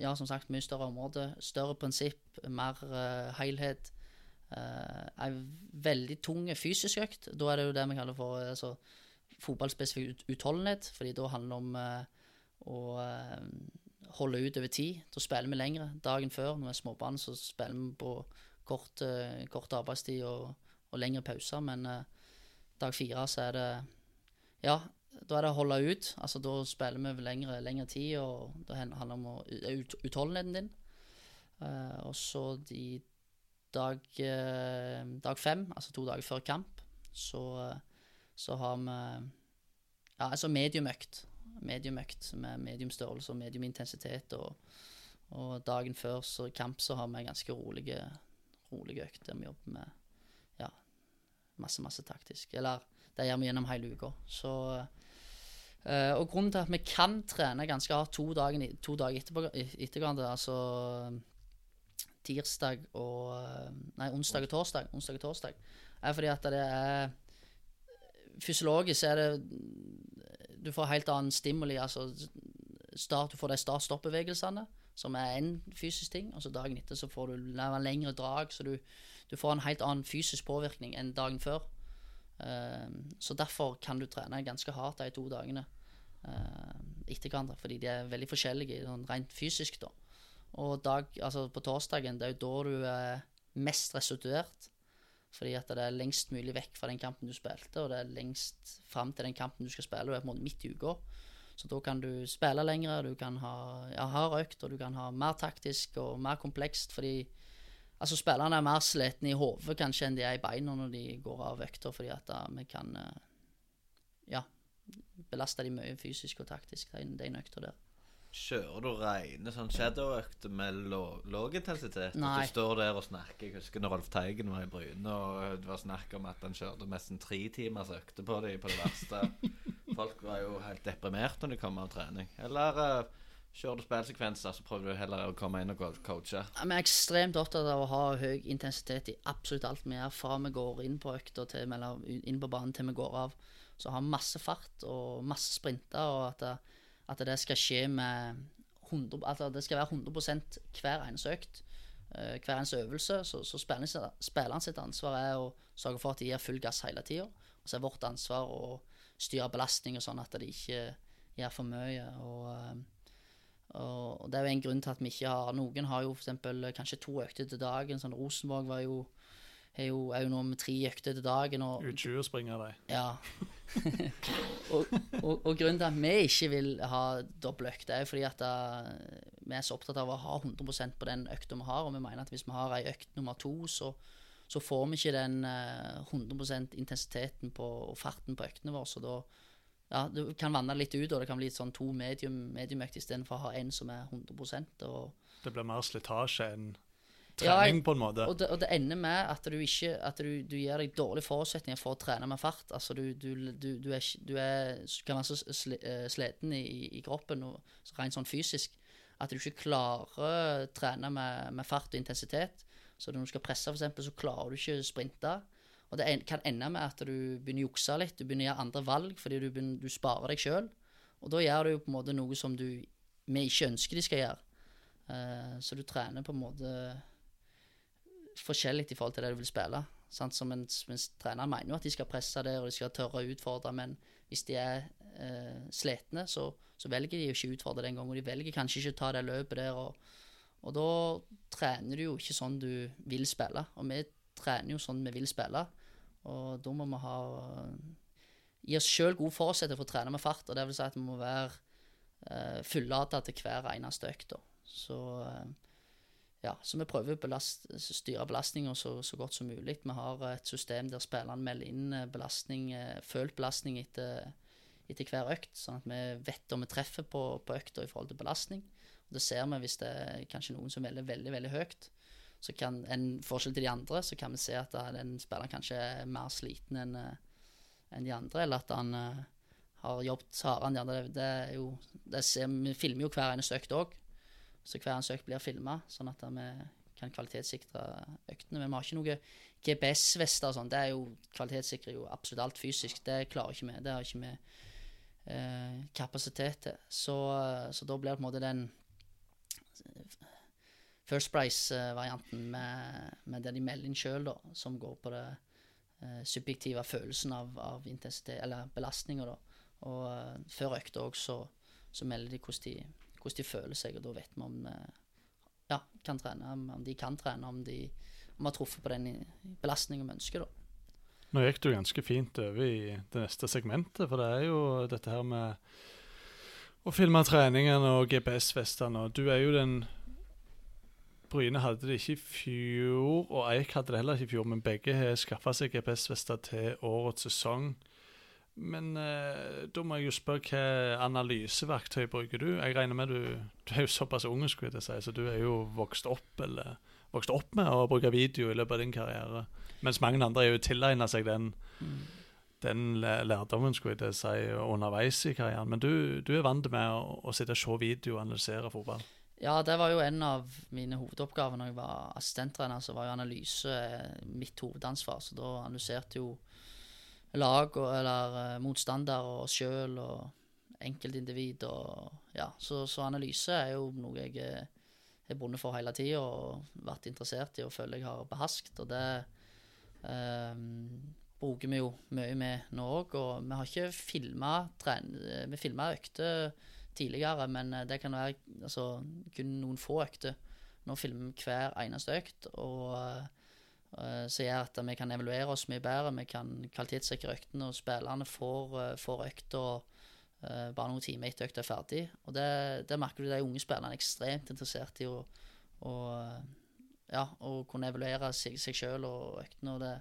Speaker 3: ja, som sagt, mye større område. Større prinsipp. Mer helhet. ei veldig tung fysisk økt. Da er det jo det vi kaller for altså, fotballspesifikk utholdenhet. Fordi da handler det om å holde ut over tid. Da spiller vi lengre. Dagen før, når vi er småbarn, så spiller vi på kort, uh, kort arbeidstid og, og, lengre pauser. Men uh, dag fire så er det Ja, da er det å holde ut. Altså Da spiller vi lengre, lengre tid, og det handler om ut, utholdenheten din. Uh, og så de dag, dag fem, altså to dager før kamp, så, så har vi ja, altså mediumøkt mediumøkt med mediumstørrelse og mediumintensitet. Og, og dagen før så kamp så har vi ganske rolige, rolige økter. Vi jobber med ja, masse, masse taktisk. Eller det gjør vi gjennom hele uka. Så Uh, og grunnen til at vi kan trene ganske hardt to dager, etterpå, ettergående, altså tirsdag og Nei, onsdag og torsdag, onsdag og torsdag, er fordi at det er Fysiologisk er det du får helt annen stimuli. altså start, Du får de start-stopp-bevegelsene, som er en fysisk ting. Og så dagen etter så får du lengre drag, så du, du, får en helt annen fysisk påvirkning enn dagen før. Uh, så derfor kan du trene ganske hardt de to dagene uh, etter hverandre, fordi de er veldig forskjellige sånn rent fysisk. da. Og dag, altså på torsdagen, det er jo da du er mest restituert. Fordi at det er lengst mulig vekk fra den kampen du spilte, og det er lengst fram til den kampen du skal spille. Du er på en måte midt i uka. Så da kan du spille lengre, du kan ha ja, hard økt, og du kan ha mer taktisk og mer komplekst. Fordi altså spillerne er mer slitne i hodet kanskje enn de er i beina når de går av økter, fordi at da, vi kan eh, ja, belaste de mye fysisk og taktisk, den, økta der.
Speaker 7: Kjører du rene sånn shadow-økter med lav intensitet?
Speaker 3: Nei.
Speaker 7: At du står der og snakker Jeg husker når Rolf Teigen var i Bryne, og det var snakk om at han kjørte nesten tre timers økter på dem på det verste. Folk var jo helt deprimert når de kom av trening. Eller uh, kjører du spillsekvenser, så prøver du heller å komme inn og co- coache.
Speaker 3: Vi er ekstremt opptatt av å ha høy intensitet i absolutt alt vi gjør, fra vi går inn på økta til inn på banen til vi går av. Så har vi masse fart og masse sprinter, og at det, at det skal skje med 100, at det skal være 100 hver eneste økt. eh, hver eneste øvelse. Så, så spilleren sitt ansvar er å sørge for at de gir full gass hele tida. Og så er vårt ansvar å styre belastning og sånn at de ikke gjør for mye. Og, eh, og det er jo en grunn til at vi ikke har Noen har jo for eksempel kanskje to økter til dagen. Sånn Rosenborg var jo, er jo, er jo nå med tre økter til dagen. Og,
Speaker 1: U20 springer de.
Speaker 3: ja. og, og, og grunnen til at vi ikke vil ha doble økter, er fordi at da, vi er så opptatt av å ha 100% på den økta vi har. Og vi mener at hvis vi har ei økt nummer to, så, så får vi ikke den uh, 100% intensiteten på, og farten på øktene våre. Så da ja, Du kan vanne litt ut, og det kan bli sånn to medium, mediumøkter istedenfor å ha en som er 100% og
Speaker 1: Det blir mer slitasje enn trening,
Speaker 3: ja,
Speaker 1: på en måte.
Speaker 3: Og det, og det ender med at du ikke At du, du gir deg dårlige forutsetninger for å trene med fart. Altså du, du, du, du, er, du er, kan være så eh, sliten i, i kroppen, og, så rent sånn fysisk, at du ikke klarer å trene med, med fart og intensitet. Så når du skal presse, f.eks., så klarer du ikke å sprinte. Og det kan ende med at du begynner å jukse litt, du begynner å gjøre andre valg fordi du, begynner, du sparer deg sjøl. Og da gjør du jo på en måte noe som du, vi ikke ønsker de skal gjøre. Eh, så du trener på en måte forskjellig i forhold til det du vil spille. Sant? Så mens, mens treneren mener jo at de skal presse det, og de skal tørre å utfordre, men hvis de er eh, slitne, så, så velger de jo ikke å utfordre den gangen. Og de velger kanskje ikke å ta det løpet der, og, og da trener du jo ikke sånn du vil spille. Og vi trener jo sånn vi vil spille, og da må vi ha Gi oss sjøl gode forutsetninger for å trene med fart, og det vil si at vi må være uh, fullada til hver eneste økt. Så eh, ja, så vi prøver å belast, styre belastninga så, så godt som mulig. Vi har et system der spillerne melder inn eh, belastning, eh, følt belastning etter, etter hver økt, sånn at vi vet om vi treffer på, på økta i forhold til belastning. Og det ser vi hvis det er kanskje noen som melder veldig, veldig høyt. Så kan en forskjell til de andre, så kan vi se at den spilleren kanskje er mer sliten enn en de andre, eller at han uh, har jobbet hardere enn de andre. Det, det er jo, det ser, vi filmer jo hver eneste økt òg. Så hver eneste økt blir filma, sånn at vi kan kvalitetssikre øktene. Men vi har ikke noe GPS-vester og sånn. Det er jo kvalitetssikrer jo absolutt alt fysisk. Det klarer ikke vi. Det har ikke vi uh, kapasitet til. Så, så da blir det på en måte den First Price-varianten med, med melder inn sjøl, som går på det eh, subjektive følelsen av, av intensitet, eller belastninger, da. Og eh, før økta òg så, så melder de hvordan de hvordan de føler seg, og da vet vi om, eh, ja, kan trene, om de kan trene, om de om har truffet på den belastningen vi ønsker. da.
Speaker 1: Nå gikk du ganske fint over i det neste segmentet, for det er jo dette her med å filme treningene og GPS-vestene, du er jo den Bryne hadde det ikke i fjor, og Eik hadde det heller ikke i fjor, men begge har skaffa seg GPS-vester til årets sesong. Men eh, da må jeg jo spørre hva analyseverktøy bruker du? Jeg regner med du, du er jo såpass ung, skulle jeg si, så du er jo vokst opp, eller, vokst opp med å bruke video i løpet av din karriere. Mens mange andre har jo tilegna seg den, den lærdommen skulle jeg si, underveis i karrieren. Men du, du er vant med å, å sitte og se video og analysere fotball.
Speaker 3: Ja, det var jo en av mine hovedoppgaver når jeg var assistenttrener. Så var jo analyse eh, mitt hovedansvar. Så da analyserte jo lag og, eller eh, motstander og oss sjøl og enkeltindivid og Ja, så, så analyse er jo noe jeg er bonde for hele tida og vært interessert i og føler jeg har behaskt. Og det eh, bruker vi jo mye med nå òg. Og vi har ikke filma økter tidligere, men eh, det kan være altså, kun noen få økter. Nå filmer vi hver eneste økt, og uh, så gjør at vi kan evaluere oss mye bedre. Vi kan kvalitetssikre øktene, og spillerne får, uh, får økta uh, bare noen timer etter økta er ferdig. Og det, det merker du de unge spillerne er ekstremt interessert i å, å, ja, å kunne evaluere seg, seg sjøl og øktene. Og det,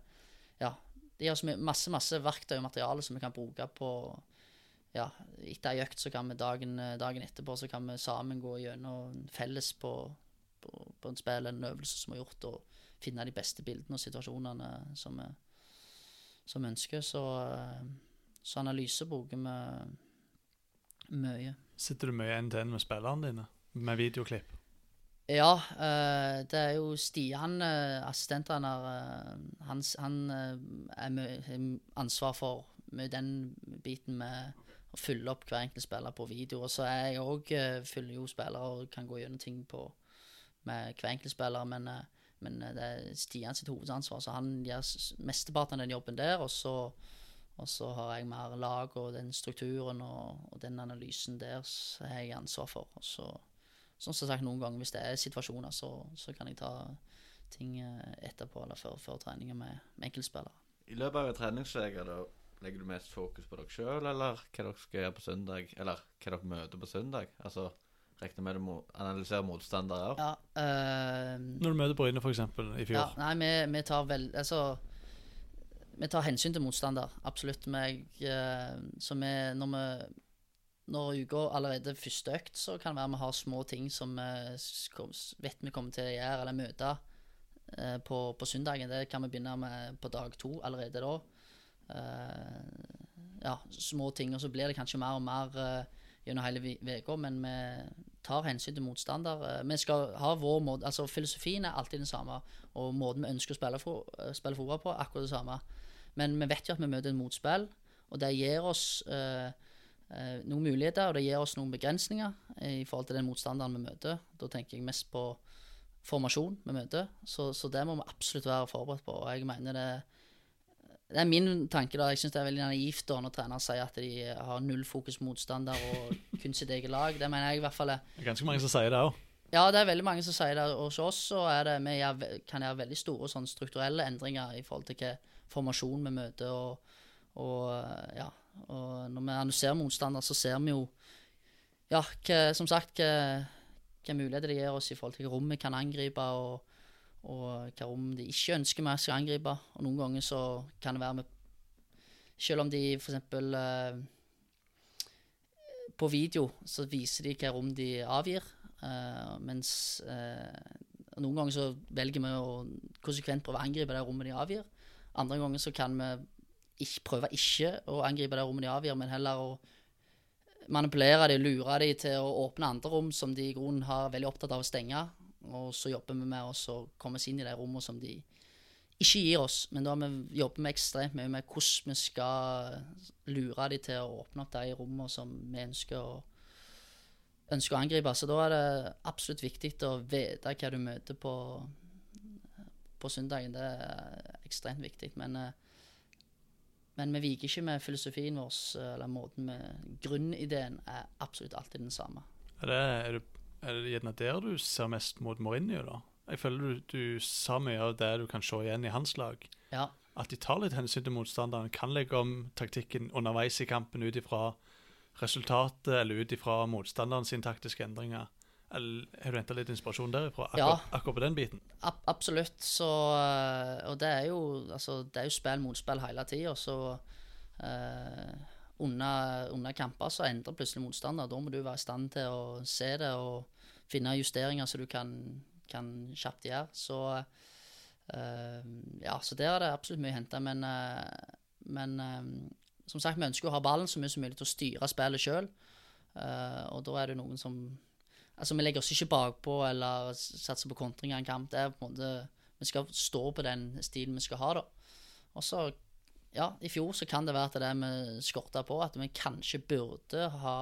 Speaker 3: ja, det gir oss masse masse verktøy og materiale som vi kan bruke på ja, Etter ei økt så kan vi dagen, dagen etterpå så kan vi sammen gå gjennom felles på, på, på en spill eller en øvelse som vi har gjort, og finne de beste bildene og situasjonene som vi, som vi ønsker. Så, eh, så analyse bruker vi mye.
Speaker 1: Sitter du mye end til end med spillerne dine? Med videoklipp?
Speaker 3: Ja, eh, det er jo Stian, uh, assistenten eh, han, han eh, er med, ansvar for med den biten med å fylle opp hver enkelt spiller på video. Og så er jeg òg fyller jo spillere og kan gå gjennom ting på med hver enkelt spiller, men, eh, men eh, det er Stian sitt hovedansvar, så han gjør mesteparten av den jobben der. Og så, og så har jeg mer lag og den strukturen og, og den analysen der så har jeg ansvar for. Og så som sagt, noen ganger hvis det er situasjoner, så, så kan jeg ta ting eh, etterpå eller før, før treninger med, med enkeltspillere.
Speaker 7: I løpet av en da legger du mest fokus på dere sjøl, eller hva dere skal gjøre på søndag? Eller hva dere møter på søndag? Altså, regner med du må analysere motstandere òg?
Speaker 3: Ja, øh,
Speaker 1: Når du møter Bryne, f.eks., i fjor.
Speaker 3: ja, nei, vi, vi tar vel Altså Vi tar hensyn til motstander, absolutt. Meg, eh, så vi, når vi når uka allerede første økt, så kan det være vi har små ting som vi vet vi kommer til å gjøre eller møte eh, på, på søndagen. Det kan vi begynne med på dag to allerede da. Eh, ja, små ting. Og så blir det kanskje mer og mer uh, gjennom hele uka, men vi tar hensyn til motstander. Uh, vi skal ha vår måte Altså filosofien er alltid den samme, og måten vi ønsker å spille, for, spille fotball på, er akkurat det samme. Men vi vet jo at vi møter et motspill, og det gir oss uh, noen muligheter, og det gir oss noen begrensninger i forhold til den motstanderen vi møter. Da tenker jeg mest på formasjon vi møter, så, så det må vi absolutt være forberedt på. Og jeg mener det det er min tanke. da, Jeg syns det er veldig naivt da når trenere sier at de har null fokus motstander og kun sitt eget lag. Det mener jeg i hvert fall er
Speaker 1: Det er ganske mange som sier det òg.
Speaker 3: ja, det er veldig mange som sier det. Og hos oss så er det, vi gjør, kan gjøre veldig store sånn strukturelle endringer i forhold til hva formasjon vi møter. Og, og ja, og når vi analyserer motstander, så ser vi jo ja, hva, som sagt hva, hva muligheter det gir oss i forhold til hvilke rom vi kan angripe, og, og hva rom de ikke ønsker vi skal angripe. Og noen ganger så kan det være med Selv om de eksempel eh, på video så viser de hva rom de avgir, eh, mens eh, noen ganger så velger vi å konsekvent prøve å angripe det rommet de avgir. Andre ganger så kan vi ikke, prøve ikke å angripe det rommet de avgir, men heller å manipulere de, lure de til å åpne andre rom som de i grunnen har veldig opptatt av å stenge. Og så jobber vi med å komme oss inn i de rommene som de ikke gir oss. Men da vi jobber vi ekstremt mye med hvordan vi skal lure de til å åpne opp de rommene som vi ønsker å, ønsker å angripe. Så da er det absolutt viktig å vite hva du møter på, på søndagen. Det er ekstremt viktig. Men, eh, men vi viker ikke med filosofien vår, eller måten vi Grunnideen er absolutt alltid den samme.
Speaker 1: Er det, er, det, er det gjerne der du ser mest mot Mourinho, da? Jeg føler du, du sa mye av det du kan se igjen i hans lag.
Speaker 3: Ja.
Speaker 1: At de tar litt hensyn til motstanderen, kan legge om taktikken underveis i kampen ut ifra resultatet eller ut ifra motstanderen sine taktiske endringer. Eller Har du henta litt inspirasjon derifra? Akkurat, akkurat på den biten?
Speaker 3: Ab absolutt. Så øh, Og det er jo altså, det er jo spill mot spill hele tida, så eh, under, under kamper så endrer plutselig motstander. Da må du være i stand til å se det og finne justeringer som du kan, kan kjapt gjøre. Så uh, ja, så der er det absolutt mye å hente. Men, uh, men uh, som sagt, vi ønsker å ha ballen så mye som mulig til å styre spillet sjøl. og da er det noen som Altså, Vi legger oss ikke bakpå eller satser på kontring av en kamp. Det er på en måte, Vi skal stå på den stilen vi skal ha, da. Og så, ja, i fjor så kan det være at det vi skorta på, at vi kanskje burde ha,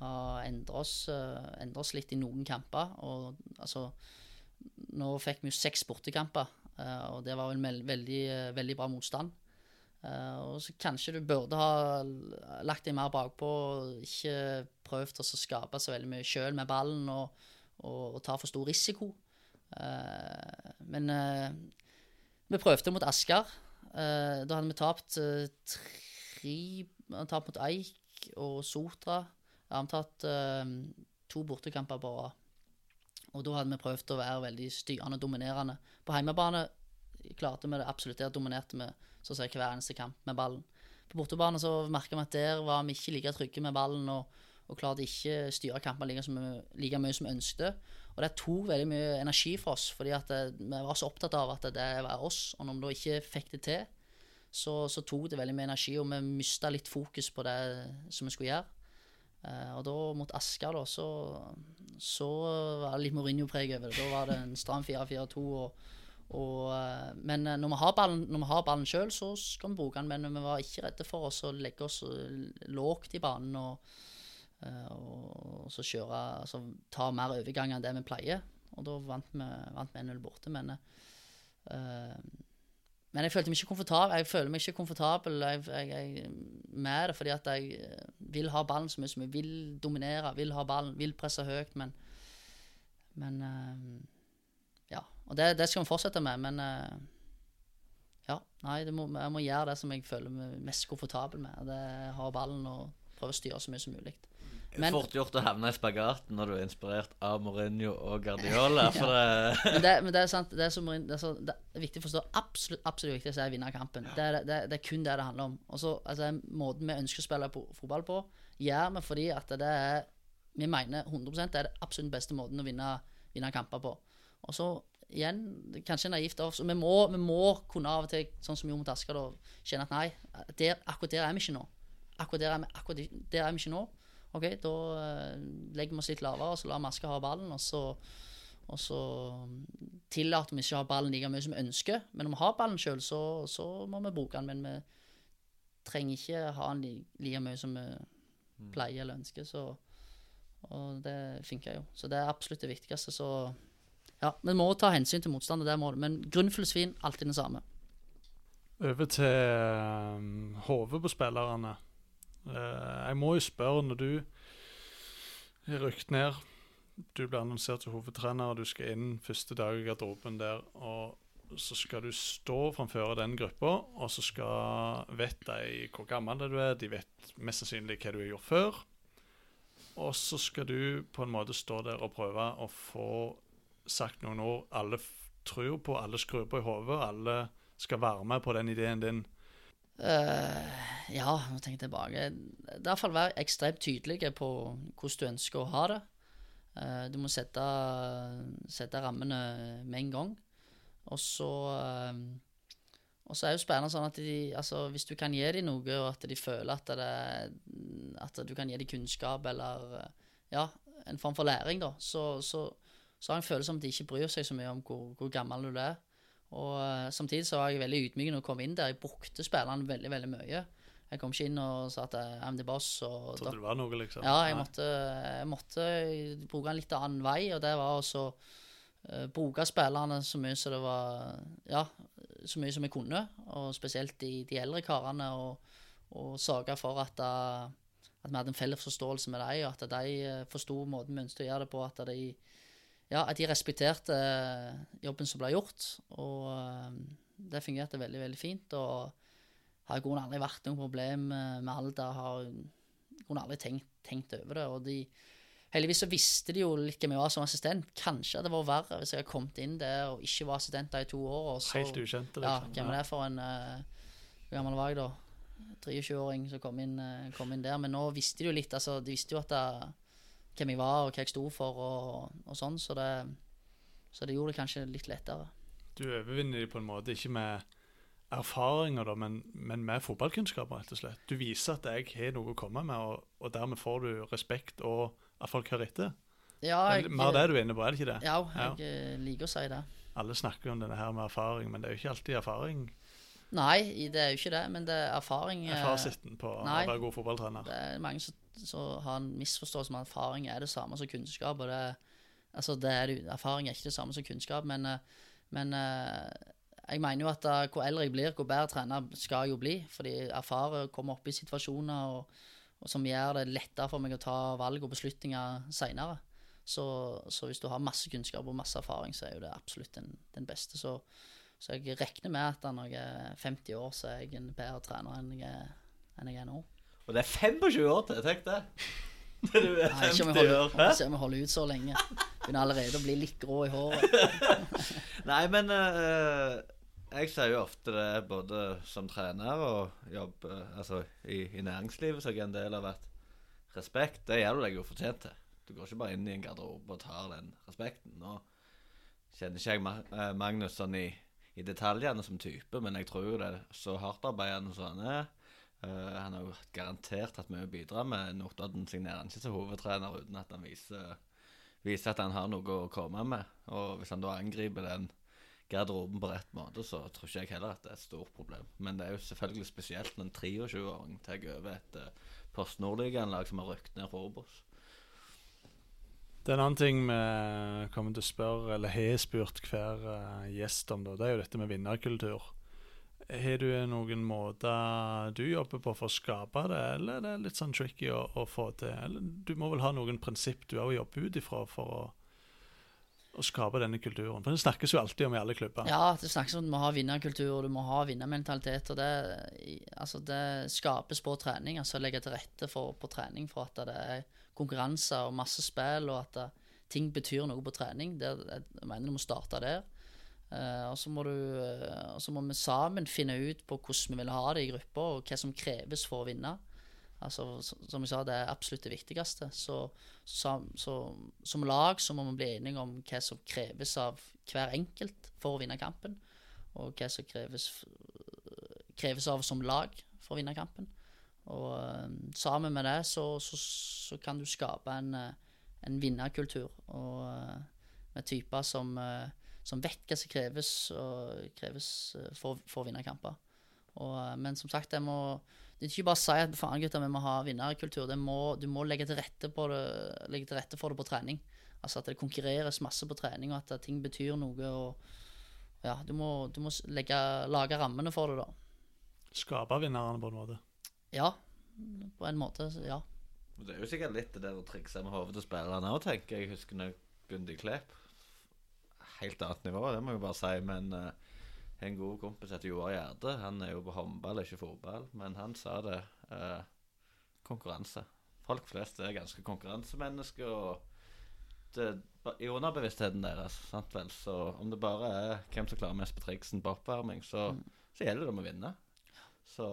Speaker 3: ha endra oss, eh, oss litt i noen kamper. Og altså Nå fikk vi jo seks bortekamper, eh, og det var vel veldig, eh, veldig bra motstand. Uh, og så kanskje du burde ha lagt deg mer bakpå og ikke prøvd å skape så veldig mye sjøl med ballen og, og, og ta for stor risiko. Uh, men uh, vi prøvde mot Asker. Eh, da hadde vi tapt eh, tre Tapt mot Eik og Sotra. Vi har tatt eh, to bortekamper på rad. Og da hadde vi prøvd å være veldig styrende og dominerende. På hjemmebane klarte vi det absolutt. Der dominerte vi så å si hver eneste kamp med ballen. På bortebane så merka vi at der var vi ikke like trygge med ballen og, og klarte ikke styre kampen like, like mye som vi ønsket. Og det tok veldig mye energi for oss, fordi det, vi var så opptatt av at det var oss. Og når vi da ikke fikk det til, så, så tok det veldig mye energi, og vi mista litt fokus på det som vi skulle gjøre. Uh, og da mot Asker, da, så, så var det litt Mourinho-preg over det. Da var det en stram 4-4-2. Og, og, eh, men eh, når vi har ballen, når sjøl, så skal vi bruke den. Men vi var ikke redde for oss å legge oss eh, lågt i banen og, eh, og så kjøre altså, Ta mer overganger enn det vi pleier. Og da vant vi, vant 1-0 borte. Men eh, men jeg følte meg ikke komfortabel Jeg føler meg ikke komfortabel jeg, jeg, jeg, med det, fordi at jeg eh, vil ha ballen så mye som jeg vil dominere, vil ha ballen, vil presse høyt, men Men eh, Ja. Og det, det skal vi fortsette med, men eh, Ja. Nei, må, jeg må gjøre det som jeg føler meg mest komfortabel med. Det ha ballen og prøve å styre så mye som mulig. Men-
Speaker 7: Fort gjort å havne i spagaten når du er inspirert av Mourinho og Guardiola. For det
Speaker 3: Men det, men det er sant, det er, så, det, er så, det er viktig å forstå. Absolutt, absolutt viktig å vinne kampen. Det er, det, er kun det det handler om. Og så, altså, Måten vi ønsker å spille på, fotball på, gjør vi fordi at det er Vi mener 100 det er det absolutt beste måten å vinne, vinne kamper på. Og så igjen, kanskje naivt av oss. Vi vi må kunne av og til, sånn som Jon mot Asker, kjenne at nei, der, akkurat der er vi ikke nå. Akkurat der er vi, akkurat der er vi ikke nå. OK, da eh, legger vi oss litt lavere, og så lar Maske ha ballen, og så og så tillater vi ikke å ha ballen like mye som vi ønsker. Men når vi har ballen sjøl, så, så må vi bruke den. Men vi trenger ikke ha den li- like mye som vi pleier eller ønsker. Så, og det funker jo. Så det er absolutt det viktigste. Så ja, vi må ta hensyn til motstander, det må det. Men grunnfilosofien alltid den samme.
Speaker 1: Over til um, hodet på spillerne. Eh, jeg må jo spørre, når du er rykt ned Du blir annonsert som hovedtrener, og du skal inn første dag i garderoben der. og så skal du stå framfor den gruppa, og så skal vet de hvor gammel du er. De vet mest sannsynlig hva du har gjort før. Og så skal du på en måte stå der og prøve å få sagt noen ord alle tror på, alle skrur på i hodet, alle skal være med på den ideen din.
Speaker 3: Eh, ja, nå tenker jeg tilbake. Det i hvert fall være ekstremt tydelig på hvordan du ønsker å ha det. Uh, du må sette, sette rammene med en gang. Og så uh, Og så er jo spennende sånn at de, altså, hvis du kan gi dem noe, og at de føler at, det, at du kan gi dem kunnskap eller ja, en form for læring, da, så, så, så har jeg en følelse om at de ikke bryr seg så mye om hvor, hvor gammel du er. Og eh, samtidig så var jeg veldig ydmyk når jeg kom inn der. Jeg brukte spillerne veldig veldig mye. Jeg kom ikke inn og sa at eh, I'm the boss. Og
Speaker 1: Trodde det var noe, liksom.
Speaker 3: ja, jeg måtte, jeg måtte bruke en litt annen vei, og det var også uh, bruke spillerne så mye som det var Ja, så mye som jeg kunne, og spesielt de, de eldre karene, og, og sørge for at, uh, at vi hadde en felles forståelse med dem, og at de forsto måten vi ønsket å gjøre det på, at de ja, at de respekterte eh, jobben som ble gjort, og eh, det fungerte veldig, veldig fint. Og har i grunnen aldri vært noe problem eh, med alder. Har i grunnen aldri tenkt, tenkt over det. Og de, heldigvis så visste de jo litt hvem jeg var som assistent. Kanskje det var verre hvis jeg hadde kommet inn der og ikke var assistent der i to år. Og så,
Speaker 1: Helt ukjente,
Speaker 3: Ja,
Speaker 1: liksom.
Speaker 3: hvem er det for en Hvor gammel var jeg da? 23-åring som kom inn, kom inn der. Men nå visste de jo litt. altså De visste jo at det, hvem jeg var, og hva jeg sto for, og, og sånn. Så det, så det gjorde det kanskje litt lettere.
Speaker 1: Du overvinner dem på en måte ikke med erfaringer, da, men, men med fotballkunnskap, rett og slett. Du viser at jeg har noe å komme med, og, og dermed får du respekt, og at folk hører etter.
Speaker 3: Ja, jeg,
Speaker 1: er Mer det du er inne på, er det ikke det?
Speaker 3: ja, jeg ja. liker å si det.
Speaker 1: Alle snakker om denne her med erfaring, men det er jo ikke alltid erfaring
Speaker 3: Nei, det er jo ikke det, men det er erfaring
Speaker 1: er
Speaker 3: eh,
Speaker 1: på
Speaker 3: nei.
Speaker 1: å være god fotballtrener.
Speaker 3: Det er mange som, som har en misforståelse med at erfaring er det samme som kunnskap. Og det, altså det er, erfaring er ikke det samme som kunnskap, men, eh, men eh, jeg mener jo at da, hvor eldre jeg blir, hvor bedre trener skal jeg jo bli. Fordi jeg erfarer å komme opp i situasjoner og, og som gjør det lettere for meg å ta valg og beslutninger seinere. Så, så hvis du har masse kunnskap og masse erfaring, så er jo det absolutt den, den beste. Så, så jeg regner med at når jeg er 50 år, så er jeg en bedre trener enn jeg enn jeg er nå.
Speaker 7: Og det er 25 år til, tenk det. Til du er
Speaker 3: Nei, ikke om
Speaker 7: 50 år.
Speaker 3: jeg om vi holder ut så lenge. Begynner allerede å bli litt grå i håret.
Speaker 7: Nei, men uh, jeg sier jo ofte det både som trener og jobb eh, altså, i, i næringslivet, som jeg er en del av, at respekt, det gjør du deg jo fortjent til. Du går ikke bare inn i en garderobe og tar den respekten. Nå kjenner ikke jeg eh, Magnus sånn i, i detaljene som type, men jeg tror jo det er så hardtarbeidende som han er. Eh, han har jo garantert hatt mye å bidra med. Notodden signerer han ikke som hovedtrener uten at han viser, viser at han har noe å komme med. Og hvis han da angriper den garderoben på rett måte, så tror ikke jeg heller at det er et stort problem. Men det er jo selvfølgelig spesielt når en 23-åring tar over et uh, Post Nordligaen-lag som har rykket ned fra Obos.
Speaker 1: Det er en annen ting vi kommer til å spørre, eller har spurt hver eh, gjest om, da. det er jo dette med vinnerkultur. Har du noen måter du jobber på for å skape det, eller er det litt sånn tricky å, å få til? Eller du må vel ha noen prinsipp du òg jobber ut ifra for å, å skape denne kulturen? For det snakkes jo alltid om i alle klubber.
Speaker 3: Ja, det snakkes om at du må ha vinnerkultur, og du må ha vinnermentalitet. Og det, altså det skapes på trening. Altså legge til rette for, på trening for at det er konkurranser og masse spill, og at det, ting betyr noe på trening. Det, jeg mener du må starte der. Eh, og så må så må vi sammen finne ut på hvordan vi vil ha det i gruppa, og hva som kreves for å vinne. Altså, så- som jeg sa, det er absolutt det viktigste. Så, så, så som lag så må vi bli enige om hva som kreves av hver enkelt for å vinne kampen, og hva som kreves, kreves av som lag for å vinne kampen. Og uh, sammen med det så, så, kan du skape en, en vinnerkultur, og med typer som, som vet hva som kreves, og kreves eh, for, for å vinne kamper. Og, eh, men som sagt, det må det er ikke bare å si at faen gutter, vi må ha vinnerkultur. Det må, du må legge til, rette på det, legge til rette for det på trening. Altså at det konkurreres masse på trening, og at ting betyr noe. Og ja, du må, du må legge, lage rammene for det, da.
Speaker 1: Skape vinnerne, på en måte.
Speaker 3: Ja, på en måte. Ja.
Speaker 7: Det er jo sikkert litt det der å trikse med hodet til spillerne òg, tenker jeg. Jeg husker når Gundi Klepp Helt annet nivå, det må jeg bare si. Men uh, en god kompis heter Joar Gjerde. Han er jo på håndball, ikke fotball. Men han sa det. Uh, konkurranse. Folk flest er ganske konkurransemennesker. og det, I underbevisstheten deres. Sant vel? Så om det bare er hvem som klarer mest på triksen på oppvarming, så, så gjelder det om å vinne. Så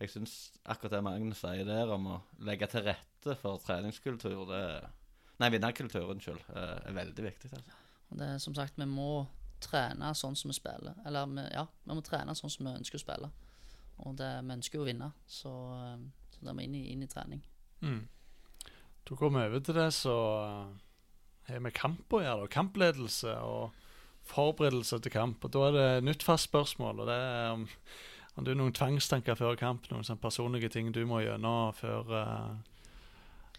Speaker 7: jeg syns akkurat det Magnus sier der om å legge til rette for treningskultur, det Nei, vinnerkultur, unnskyld, eh, er veldig viktig. Altså.
Speaker 3: Det er som sagt, vi må trene sånn som vi spiller. Eller vi, ja, vi må trene sånn som vi ønsker å spille. Og det, vi ønsker jo å vinne, så, eh, så det må inn i, inn i trening.
Speaker 1: Mm. Da går vi over til det, så uh, har vi kamp å gjøre. Kampledelse og forberedelse til kamp. Og Da er det et nytt fast spørsmål. og det er om, om du har noen tvangstanker før kamp, noen sånne personlige ting du må gjennom før uh,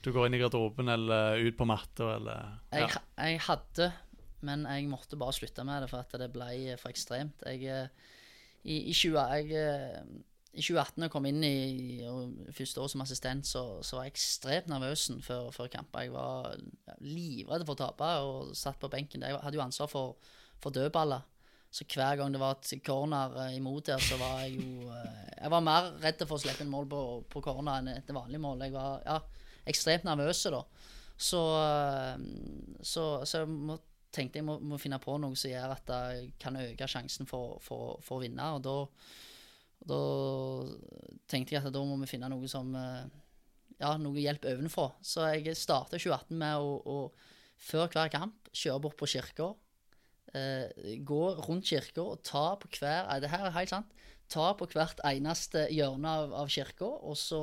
Speaker 1: du går inn i garderoben eller ut på matta eller
Speaker 3: Jeg, jeg hadde, men jeg måtte bare slutte med det for at det ble for ekstremt. Jeg, eh, i, i, 20, jeg, eh, I 2018 da jeg kom inn i og første år som assistent, så, så var jeg ekstremt nervøs før, før kamper. Jeg var livredd for å tape og satt på benken. Jeg hadde jo ansvar for, for dødballer. Så hver gang det var et corner eh, imot der, så var jeg jo Jeg var mer redd for å slippe en mål på, på corner enn et vanlig mål. Jeg var ja, ekstremt nervøs da. Så, så, så jeg må, tenkte jeg må, må finne på noe som gjør at jeg kan øke sjansen for, for, for å vinne. Og da, da tenkte jeg at da må vi finne noe som eh, Ja, noe hjelp ovenfra. Så jeg starta 2018 med å, å før hver kamp kjøre bort på kirka. Eh, gå rundt kirka og ta på hver eh, Det her er helt sant. Ta på hvert eneste hjørne av, av kirka, og så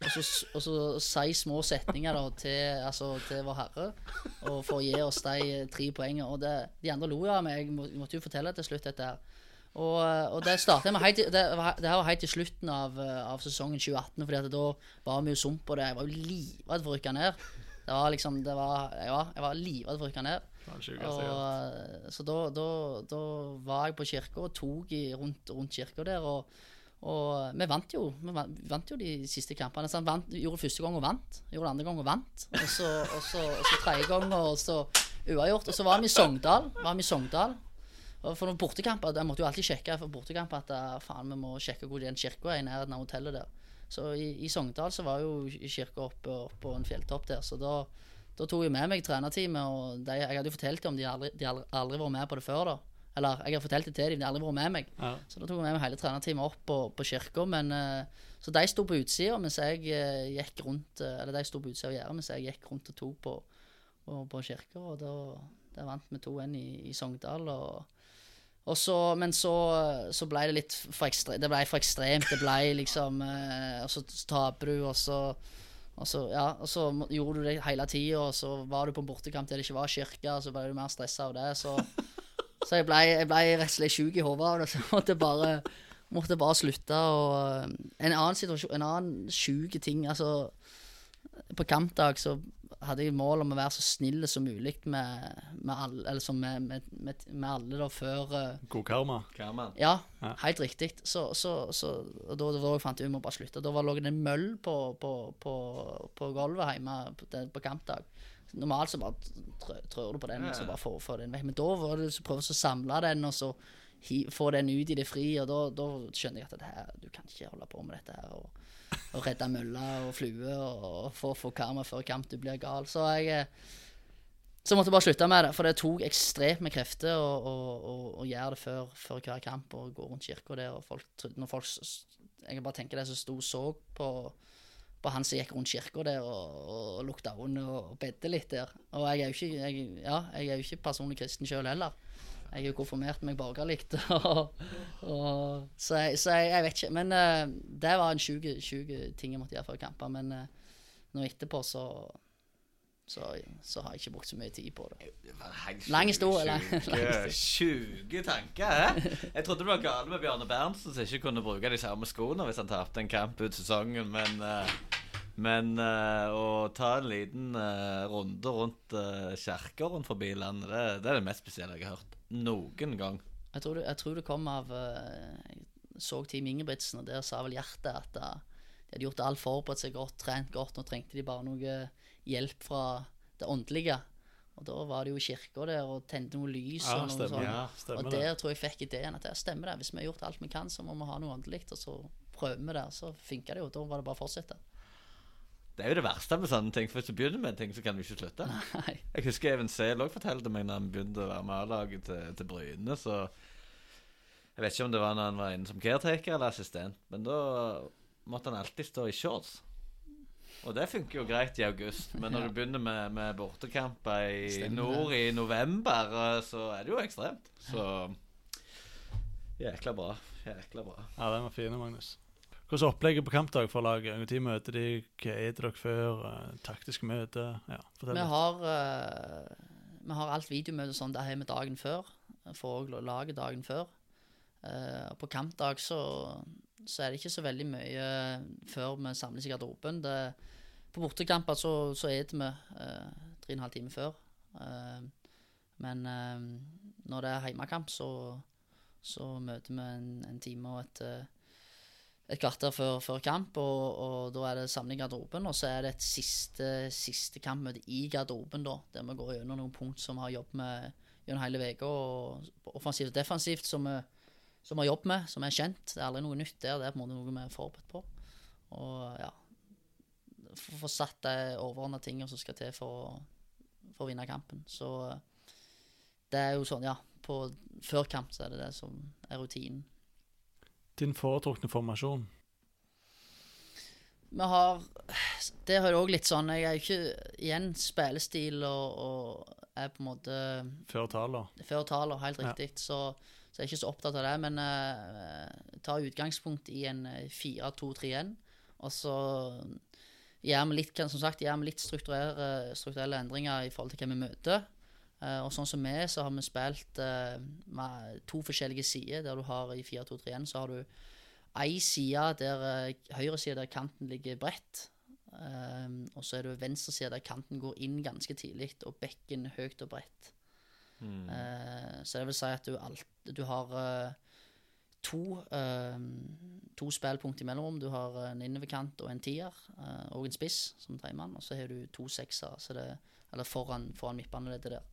Speaker 3: og så, og så si små setninger da, til, altså, til Vår Herre og for å gi oss de tre poengene. Og det, de andre lo av meg. Jeg må, måtte jo fortelle til slutt dette. her. Og, og det startet med helt, det, det her var helt til slutten av, av sesongen 2018, Fordi at da var vi jo sump på det. Jeg var jo livredd for å rykke ned. Det var liksom, det var, var, jeg var livredd for å rykke ned.
Speaker 1: Hørt.
Speaker 3: Og, så da, da, da var jeg på kirka og tok i, rundt, rundt kirka der. Og, og vi vant jo Vi vant, jo de siste kampene. Så han vant, gjorde første gang og vant. Gjorde andre gang og vant. Og så, og så, og så tredje gang og så uavgjort. Og så var vi i Sogndal. Var vi i Sogndal. Og for noen bortekamper Jeg måtte jo alltid sjekke for bortekamper at eh, faen, vi må sjekke hvor den kirka er i nærheten av hotellet der. Så i, i Sogndal så var jo kirka oppe, på en fjelltopp der, så da, da tok jeg med meg trenerteamet. Og de, jeg hadde jo fortalt dem om de aldri, de aldri, aldri vært med på det før, da. Eller jeg har fortalt det til dem, de har aldri vært med meg.
Speaker 1: Ja.
Speaker 3: Så da tok jeg med meg hele trenerteamet opp på, på kirka. Men eh, Så de sto på utsida mens jeg uh, gikk rundt uh, Eller de sto på utsida av gjerdet mens jeg gikk rundt og tok på, på, på kirka. Og da, vant vi 2-1 i, i Sogndal. Og, og så, men så, så ble det litt for, ekstre, det ble for ekstremt. Det ble liksom Og så taper du, og så og så, ja, og så gjorde du det hele tida, og så var du på en bortekamp der det ikke var kirke, og så ble du mer stressa av det. Så, så jeg ble, jeg ble rett og slett sjuk i hodet av det, så jeg måtte bare, måtte bare slutte. Og eh, en annen situasjon, en annen sjuk ting altså På kampdag så hadde jeg mål om å være så snill som mulig med, med alle, eller som med, med, med, med alle da før eh,
Speaker 1: God karma.
Speaker 7: karma.
Speaker 3: ja,
Speaker 1: Ja.
Speaker 3: helt riktig. Så, så, så og da, da fant jeg ut jeg må bare slutte. Da var lå det en møll på, på, på, på gulvet hjemme på, på kampdag. Normalt så bare trør du på den og så bare får får den vekk. Men da var det så prøve å samle den og så få den ut i det fri. Og da, da skjønner jeg at det her, du kan ikke holde på med dette her. Og, og redde møller og flue og, få, få karma før kamp. Du blir gal. Så jeg eh, så måtte jeg bare slutte med det, for det tok ekstremt med krefter å, å, å, å gjøre det før, før hver kamp og gå rundt kirka der. Og folk, når folk, jeg kan bare tenke det som sto og så på, på han som gikk rundt kirka der og, og lukta vondt og bedde litt der. Og jeg er jo ikke, jeg, ja, jeg er jo ikke personlig kristen sjøl heller. Jeg er jo konfirmert meg borgerlig. og- og- Så, jeg, så jeg, vet ikke. Men uh, det var en sjuk ting jeg måtte gjøre før kamper. Men uh, nå etterpå så, så så har jeg ikke brukt så mye tid på det. Historie, lang- historie.
Speaker 7: Sjuke tanker, hæ? Jeg trodde det var gale med Bjarne Berntsen som ikke kunne bruke de samme skoene hvis han tapte en kamp ut sesongen, men eh, men eh, å ta en liten eh, runde rundt kjerker rundt forbi landet, det, det er det mest spesielle jeg har hørt noen gang.
Speaker 3: Jeg tror det, jeg tror det kom av Jeg så Team Ingebrigtsen, og der sa vel hjertet at de hadde gjort alt, forberedt seg godt, trent godt. Nå trengte de bare noe hjelp fra det åndelige. Og da var det jo i kirka der og tente noe lys
Speaker 1: Ja,
Speaker 3: og noe
Speaker 1: stemmer.
Speaker 3: sånt.
Speaker 1: Ja,
Speaker 3: og
Speaker 1: det.
Speaker 3: der tror jeg fikk ideen at det stemmer det. Hvis vi har gjort alt vi kan, så må vi ha noe åndelig, og så prøver vi det. Så funka det jo. Da var det bare å fortsette.
Speaker 7: Det er jo det verste med sånne ting. For hvis du begynner med en ting, så kan du ikke slutte.
Speaker 3: Nei.
Speaker 7: Jeg husker Even Sehl òg fortalte meg når han begynte å være med A-laget til, til Bryne, så Jeg vet ikke om det var når han var inne som caretaker eller assistent, men da måtte han alltid stå i shorts. Og det funker jo greit i august, men når
Speaker 3: Ja.
Speaker 7: du begynner med, med bortekamper i
Speaker 3: Stemmer
Speaker 7: nord i november, eh, så er det jo ekstremt. Så Jækla bra. Jækla bra.
Speaker 1: Ja, den var fin, Magnus. Hvordan er opplegget på kampdag for laget? Når møter de? Hva er dere før? Eh, Taktiske møter? Ja, fortell
Speaker 3: Vi
Speaker 1: litt.
Speaker 3: har, uh, vi har alt videomøte sånn, det hjemme dagen før. For òg laget dagen før. Uh, og på kampdag så, så er det ikke så veldig mye før vi samles i garderoben. Det, på bortekamper så, så det vi eh, tre og en halv time før. Eh, men eh, når det er heimekamp, så, så møter vi en, en time og et eh, et kvarter før, før kamp, og, og da er det samling i garderoben. Og så er det et siste, siste kampmøte i garderoben, da, der vi går gjennom noen punkt som vi har jobbet med gjennom hele uka. Offensivt og defensivt, som vi, som vi har jobbet med, som er kjent. Det er aldri noe nytt der. Det er på en måte noe vi er forberedt på. Og ja Få satt de overordna tingene som skal til for, for å vinne kampen. Så det er jo sånn, ja. På, før kamp så er det det som er rutinen.
Speaker 1: Din foretrukne formasjon?
Speaker 3: Vi har Det har jo òg litt sånn Jeg er jo ikke igjen spillestil og, og er på en måte
Speaker 1: Før taler?
Speaker 3: før taler, helt
Speaker 1: Ja.
Speaker 3: riktig. Så, så jeg er ikke så opptatt av det. Men uh, tar utgangspunkt i en eh, 4-2-3-1. Og så gjør vi litt, som sagt, gjør vi litt strukturelle, endringer i forhold til hva vi møter. Uh, og sånn som vi, så har vi spilt uh, med to forskjellige sider. Der du har i 4-2-3-1 så har du ei side der uh, høyre side der kanten ligger bredt. Og så er det venstre side der kanten går inn ganske tidlig, og bekken høyt og bredt. Eh, så det vil si at du, alt, du har uh, to, uh, to spillpunkt i mellomrom. Du har en innoverkant og en tier, og en spiss som tredjemann. Og så har du to sekser, det, eller foran, foran midtbaneleddet der.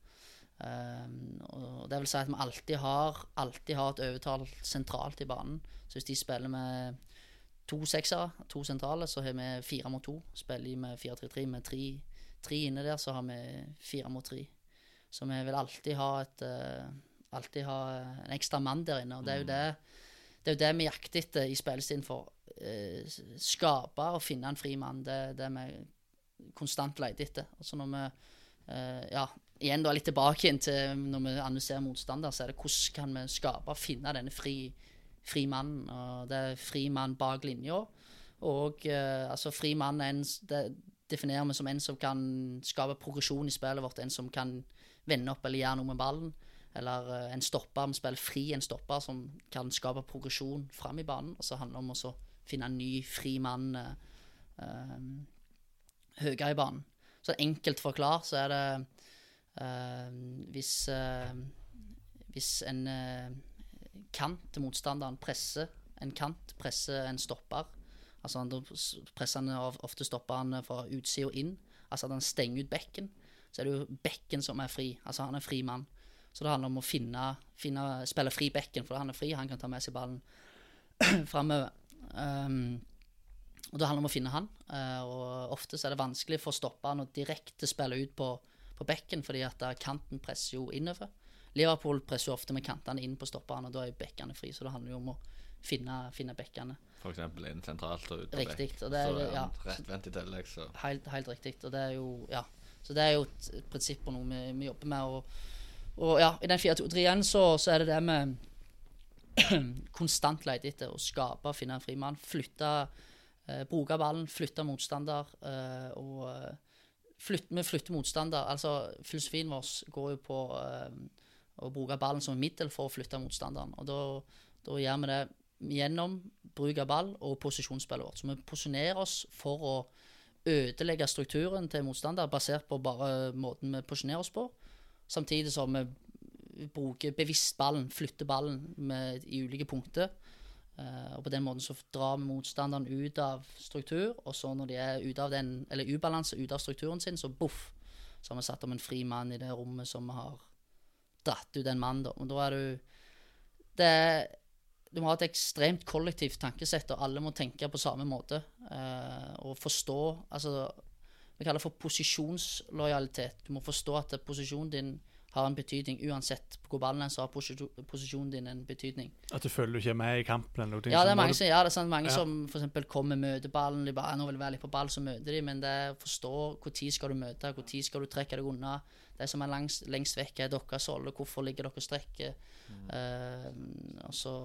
Speaker 3: Og det vil si at vi alltid har, alltid har et overtall sentralt i banen. Så hvis de spiller med to seksere, to sentrale. Så har vi fire mot to. Spiller de med 4-3-3 med tre inne der, så har vi fire mot tre. Så vi vil alltid ha et uh, Alltid ha en ekstra mann der inne. Og det er jo det det er jo det vi jakter etter i spillestilen for. Uh, skape og finne en fri mann. Det er det vi konstant leter etter. Og så når vi uh, Ja, igjen da litt tilbake igjen til når vi analyserer motstander, så er det hvordan kan vi skape og finne denne fri, fri mannen. Og det er fri mann bak linja. Og altså, fri mann er en Det definerer vi som en som kan skape progresjon i spillet vårt. En som kan vende opp eller gjøre noe med ballen. Eller eh, en stopper, vi spiller fri en stopper som kan skape progresjon fram i banen. Og så handler det om å finne en ny fri mann uh, høyere i banen. Så enkelt forklart så er det uh, hvis, uh, hvis en kant til motstanderen presser en kant, presser en stopper Altså han- presser han of- ofte stopperen fra utsida og inn. Altså at han stenger ut bekken. Så er det jo bekken som er fri. Altså han er fri mann. Så det handler om å finne, finne spille fri bekken, for han er fri. Han kan ta med seg ballen framover. Um, og det handler om å finne han. Uh, og ofte så er det vanskelig for stopperen å direkte spille ut på, på bekken, fordi at kanten presser jo innover. Liverpool presser jo ofte med kantene inn på stopperne, og da er jo bekkene fri. Så det handler jo om å finne, finne bekkene.
Speaker 7: Eksempel inn sentralt og ut på
Speaker 3: Riktig,
Speaker 7: bekk.
Speaker 3: og det er-
Speaker 7: så er
Speaker 3: ja.
Speaker 7: han rettvendt i tillegg, så
Speaker 3: Helt, helt riktig. Og det er jo Ja. Så det er jo et, prinsipp og noe vi, vi jobber med. Og, og ja, i den 4-2-3-en så, så er det det med konstant lete etter å skape og finne en frimann. Flytte eh, Bruke ballen, flytte motstander eh, og eh, flytte, Vi flytter motstander. Altså filosofien vår går jo på eh, å bruke ballen som middel for å flytte motstanderen. Og da, da gjør vi det gjennom bruk av ball og posisjonsspillet vårt. Så vi posisjonerer oss for å ødelegge strukturen til motstander basert på bare måten vi posisjonerer oss på. Samtidig som vi bruker bevisst ballen, flytter ballen med, i ulike punkter. Uh, og på den måten så drar vi motstanderen ut av struktur, og så når de er ute av den, eller ubalanse ute av strukturen sin, så boff, så har vi satt om en fri mann i det rommet som har dratt ut en mann, da. Og da er du Det du må ha et ekstremt kollektivt tankesett, og alle må tenke på samme måte. Eh, og forstå Altså, vi kaller det for posisjonslojalitet. Du må forstå at posisjonen din har en betydning uansett på hvor ballen er, så har posisjonen din en betydning.
Speaker 1: At du føler du ikke er med i kampen eller noe.
Speaker 3: Ja, det er mange som gjør det. Sånn, mange
Speaker 1: Ja.
Speaker 3: som eksempel kommer og møter ballen. De bare, «Ah, 'Nå vil være litt på ball', så møter de. Men det er å forstå når skal du møte, når skal du trekke deg unna. Det som er langs, lengst vekk, er deres rolle. Hvorfor ligger dere og strekker? Eh, og så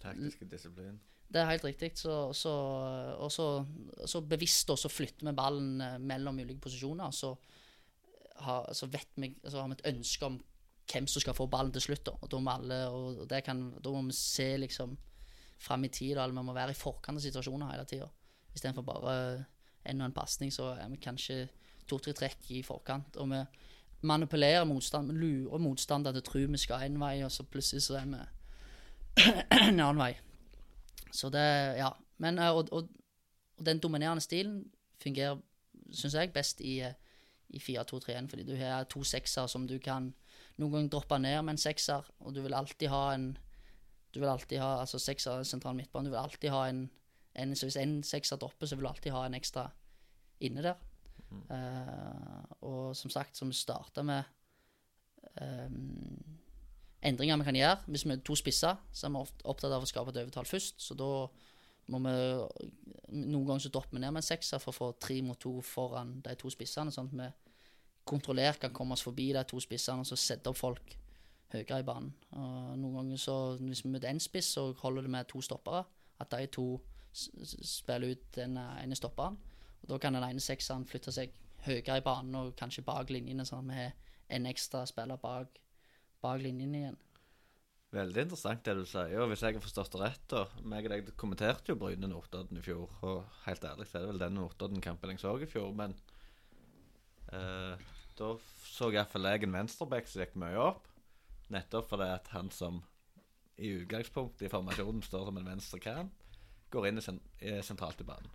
Speaker 7: taktiske disiplin.
Speaker 3: Det er helt riktig. Så, så, og så, så bevisst også flytter vi ballen eh, mellom ulike posisjoner. Så, har, så vet vi, så har vi et ønske om hvem som skal få ballen til slutt. Da. Og da må, alle, og det kan, da må vi se liksom fram i tid, da, eller vi må være i forkant av situasjoner hele tida. Istedenfor bare en og en pasning, så er vi kanskje to-tre trekk i forkant. Og vi manipulerer motstand, lure motstander til å tro vi skal en vei, og så plutselig så er vi en annen vei. Så det, ja. Men, eh, og, og, og den dominerende stilen fungerer, syns jeg, best i, eh, i 4-2-3-1, fordi du har to sekser som du kan noen ganger droppe ned med en sekser, og du vil alltid ha en Du vil alltid ha altså sekser sentral midtbane. Du vil alltid ha en, en Så hvis en sekser dropper, så vil du alltid ha en ekstra inne der. Eh, og som sagt, som vi starta med um, endringer vi kan gjøre. Hvis vi er to spisser, så er vi opptatt av å skape et overtall først. Så da må vi Noen ganger så dropper vi ned med en sekser for å få tre mot to foran de to spissene, sånn at vi kontrollert kan komme oss forbi de to spissene og så sette opp folk høyere i banen. Og noen ganger så Hvis vi møter én spiss, så holder det med to stoppere. At de to spiller ut den ene stopperen. Og Da kan den ene sekseren flytte seg høyere i banen og kanskje bak linjene, sånn at vi har en ekstra spiller bak, linjene igjen.
Speaker 7: Veldig interessant det du sier. Og hvis jeg har forstått det rett, da meg og deg kommenterte jo Bryne Notodden i fjor. Og helt ærlig så er det vel den Notodden-kampen jeg så i fjor, men eh, da så iallfall jeg en venstreback som gikk mye opp. Nettopp fordi at han som i utgangspunktet i formasjonen står som en venstre kant, går inn i sen sentralt i banen.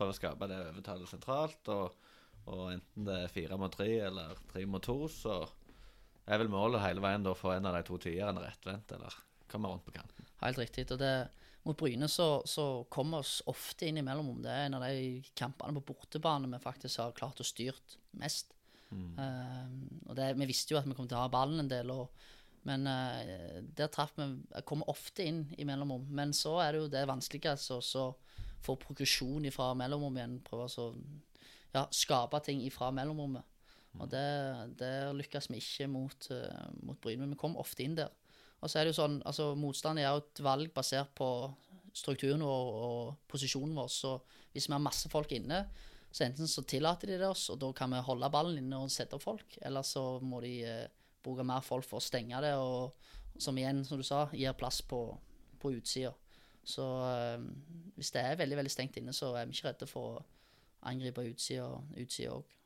Speaker 7: Prøver å skape det overtallet sentralt, og, og enten det er fire mot tre eller tre mot to, så er vel målet hele veien da å få en av de to tierne rettvendt, eller komme rundt på kanten.
Speaker 3: Helt riktig. Og det, mot Bryne så, så kommer vi ofte inn om Det er en av de kampene på bortebane vi faktisk har klart å styrt mest. Eh, og det, vi visste jo at vi kom til å ha ballen en del, og, men uh, der traff vi Kommer ofte inn i mellomrom. Men så er det jo det vanskeligste å få progresjon ifra mellomrommet igjen. Prøve å ja, skape ting ifra mellomrommet. Og det, det lykkes vi ikke mot, uh, mot Bryne, men vi kom ofte inn der. Og så er det jo sånn, altså Motstand er jo et valg basert på strukturen vår og posisjonen vår. Så hvis vi har masse folk inne, så enten så tillater de det oss, og da kan vi holde ballen inne og sette opp folk, eller så må de eh, bruke mer folk for å stenge det, og som igjen, som du sa, gir plass på, på utsida. Så eh, hvis det er veldig veldig stengt inne, så er vi ikke redde for å angripe utsida òg.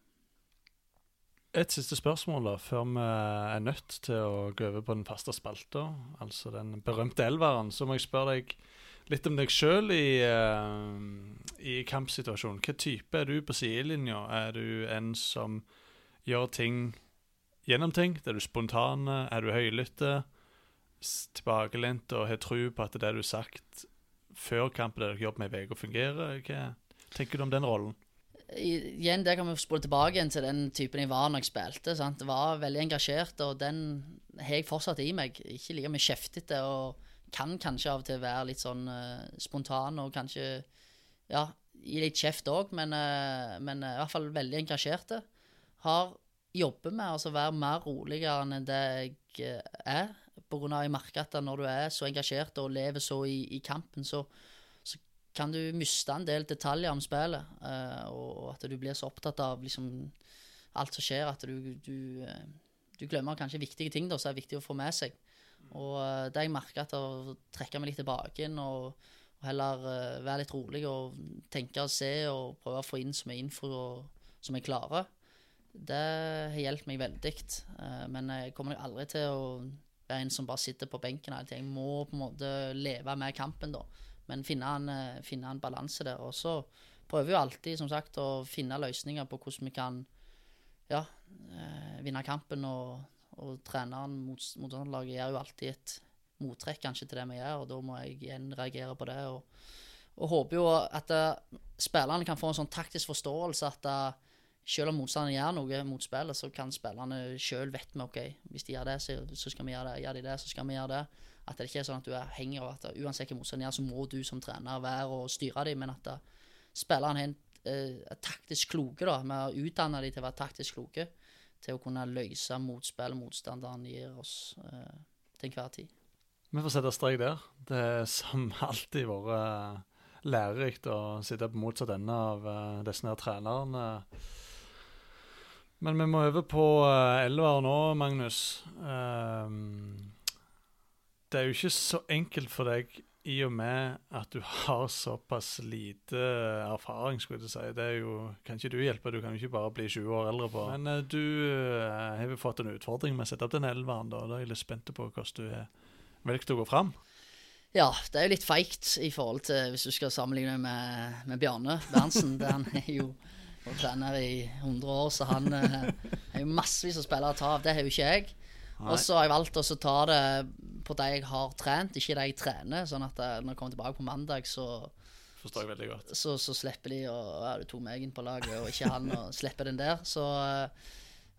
Speaker 1: Et siste spørsmål da, før vi er nødt til å gå over på den faste spalta, altså den berømte elveren. Så må jeg spørre deg litt om deg sjøl i, uh, i kampsituasjonen. Hva type er du på sidelinja? Er du en som gjør ting gjennomtenkt? Er du spontan? Er du høylytte? Tilbakelent og har tro på at det du har sagt før kampen, der dere jobber med uke, fungerer? Hva tenker du om den rollen?
Speaker 3: I- igjen, det kan vi spole tilbake igjen til den typen jeg var når jeg spilte. Sant? Var veldig engasjert, og den har jeg fortsatt i meg. Ikke like mye kjeftete, og kan kanskje av og til være litt sånn uh, spontan og kanskje ja, gi litt kjeft òg, men, uh, men uh, i hvert fall veldig engasjerte. Har jobber med altså være mer roligere enn det jeg er. Av jeg merker at når du er så engasjert og lever så i, i kampen, så, så kan du miste en del detaljer om spillet. eh, og at du blir så opptatt av liksom alt som skjer, at du, du, eh, du glemmer kanskje viktige ting da, som er viktig å få med seg. Og eh, det jeg merker at å trekke meg litt tilbake inn og, og heller uh, være litt rolig og tenke og se og prøve å få inn så mye info og, som jeg klarer, det har hjulpet meg veldig. Men jeg kommer nok aldri til å en som bare sitter på benken hele tiden. Jeg må på en måte leve med kampen, da. Men finne en, eh, finne en balanse der. Og så prøver vi jo alltid, som sagt, å finne løsninger på hvordan vi kan ja, eh, vinne kampen. Og, og treneren mot motstanderlaget gjør jo alltid et mottrekk kanskje til det vi gjør, og da må jeg igjen reagere på det. Og, og håper jo at uh, spillerne kan få en sånn taktisk forståelse at eh, selv om motstanderen gjør noe mot spillet, så kan spillerne sjøl vite med, ok, hvis de gjør det, så, skal vi gjøre det. Gjør de det, så skal vi gjøre det. At det ikke er sånn at du er avhengig av at uansett hva motstanderen gjør, så må du som trener være og styre dem, men at da, spillerne er, en, eh, er taktisk kloke, da. med å utdanne dem til å være taktisk kloke. Til å kunne løse motspillet motstanderen gir oss eh, til enhver tid.
Speaker 1: Vi får sette strek der. Det er som alltid vært eh, lærerikt å sitte på motsatt ende av eh, disse trenerne. Men vi må over på uh, elver nå, Magnus. Um, det er jo ikke så enkelt for deg i og med at du har såpass lite erfaring, skulle jeg si. Det er jo, kan ikke du hjelpe, du kan jo ikke bare bli 20 år eldre på. Men uh, du uh, har jo fått en utfordring med å sette opp den elveren, da. Da er jeg litt spent på hvordan du har valgt å gå fram.
Speaker 3: Ja, det er jo litt feigt i forhold til hvis du skal sammenligne med, med Bjarne Berntsen. der Han er jo vært trener i 100 år, så han eh, har jo massevis av spillere å ta av. Det har jo ikke jeg. Og så har jeg valgt å ta det på de jeg har trent, ikke de jeg trener. Sånn at eh, når jeg kommer tilbake på mandag, så,
Speaker 1: Forstår jeg veldig godt.
Speaker 3: så, så slipper de å Ja, du tok meg inn på laget, og ikke han, og slipper den der. Så,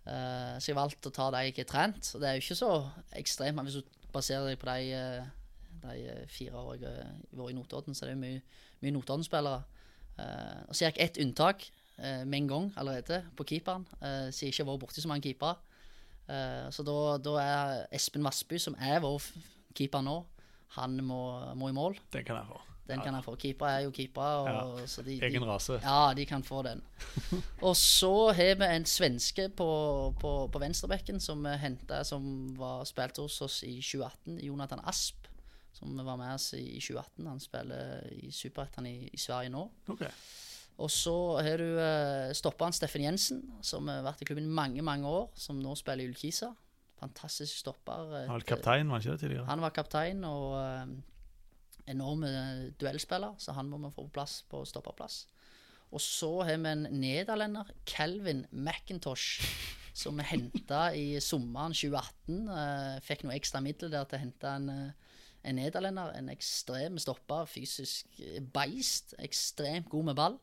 Speaker 3: Uh, så jeg valgte å ta de jeg ikke har trent. Og det er jo ikke så ekstremt. Men hvis du baserer deg på de, eh, de eh, fire årene jeg vært i Notodden, så er det jo mye, mye Notodden-spillere. Uh, og så gjør jeg ett unntak eh, med en gang allerede, på keeperen. Uh, siden jeg ikke har vært borti så mange keepere. Eh, så da, da er Espen Vassby, som er vår keeper nå, han må, må i mål.
Speaker 1: Den kan jeg få.
Speaker 3: Den kan jeg få. Keepere er jo keepere.
Speaker 1: Ja, Egen
Speaker 3: de,
Speaker 1: rase.
Speaker 3: ja, de kan få den. og så har vi en svenske på, på, på venstrebekken som vi henta, som var spilt hos oss i 2018. Jonathan Asp, som var med oss i 2018. Han spiller i Superettan i, i Sverige nå.
Speaker 1: Ok.
Speaker 3: Og så har du uh, stopperen Steffen Jensen, som har vært i klubben mange mange år, som nå spiller i Ullkisa. Fantastisk stopper.
Speaker 1: Han var kaptein, var han ikke det tidligere?
Speaker 3: han var kaptein og eh, enorm eh, duellspiller, så han må vi få på plass på stopperplass. Og så har vi en nederlender, Calvin McIntosh, som vi henta i sommeren 2018. eh, fikk noe ekstra midler der til å hente en, eh, en nederlender. En ekstrem stopper, fysisk beist. Ekstremt god med ball.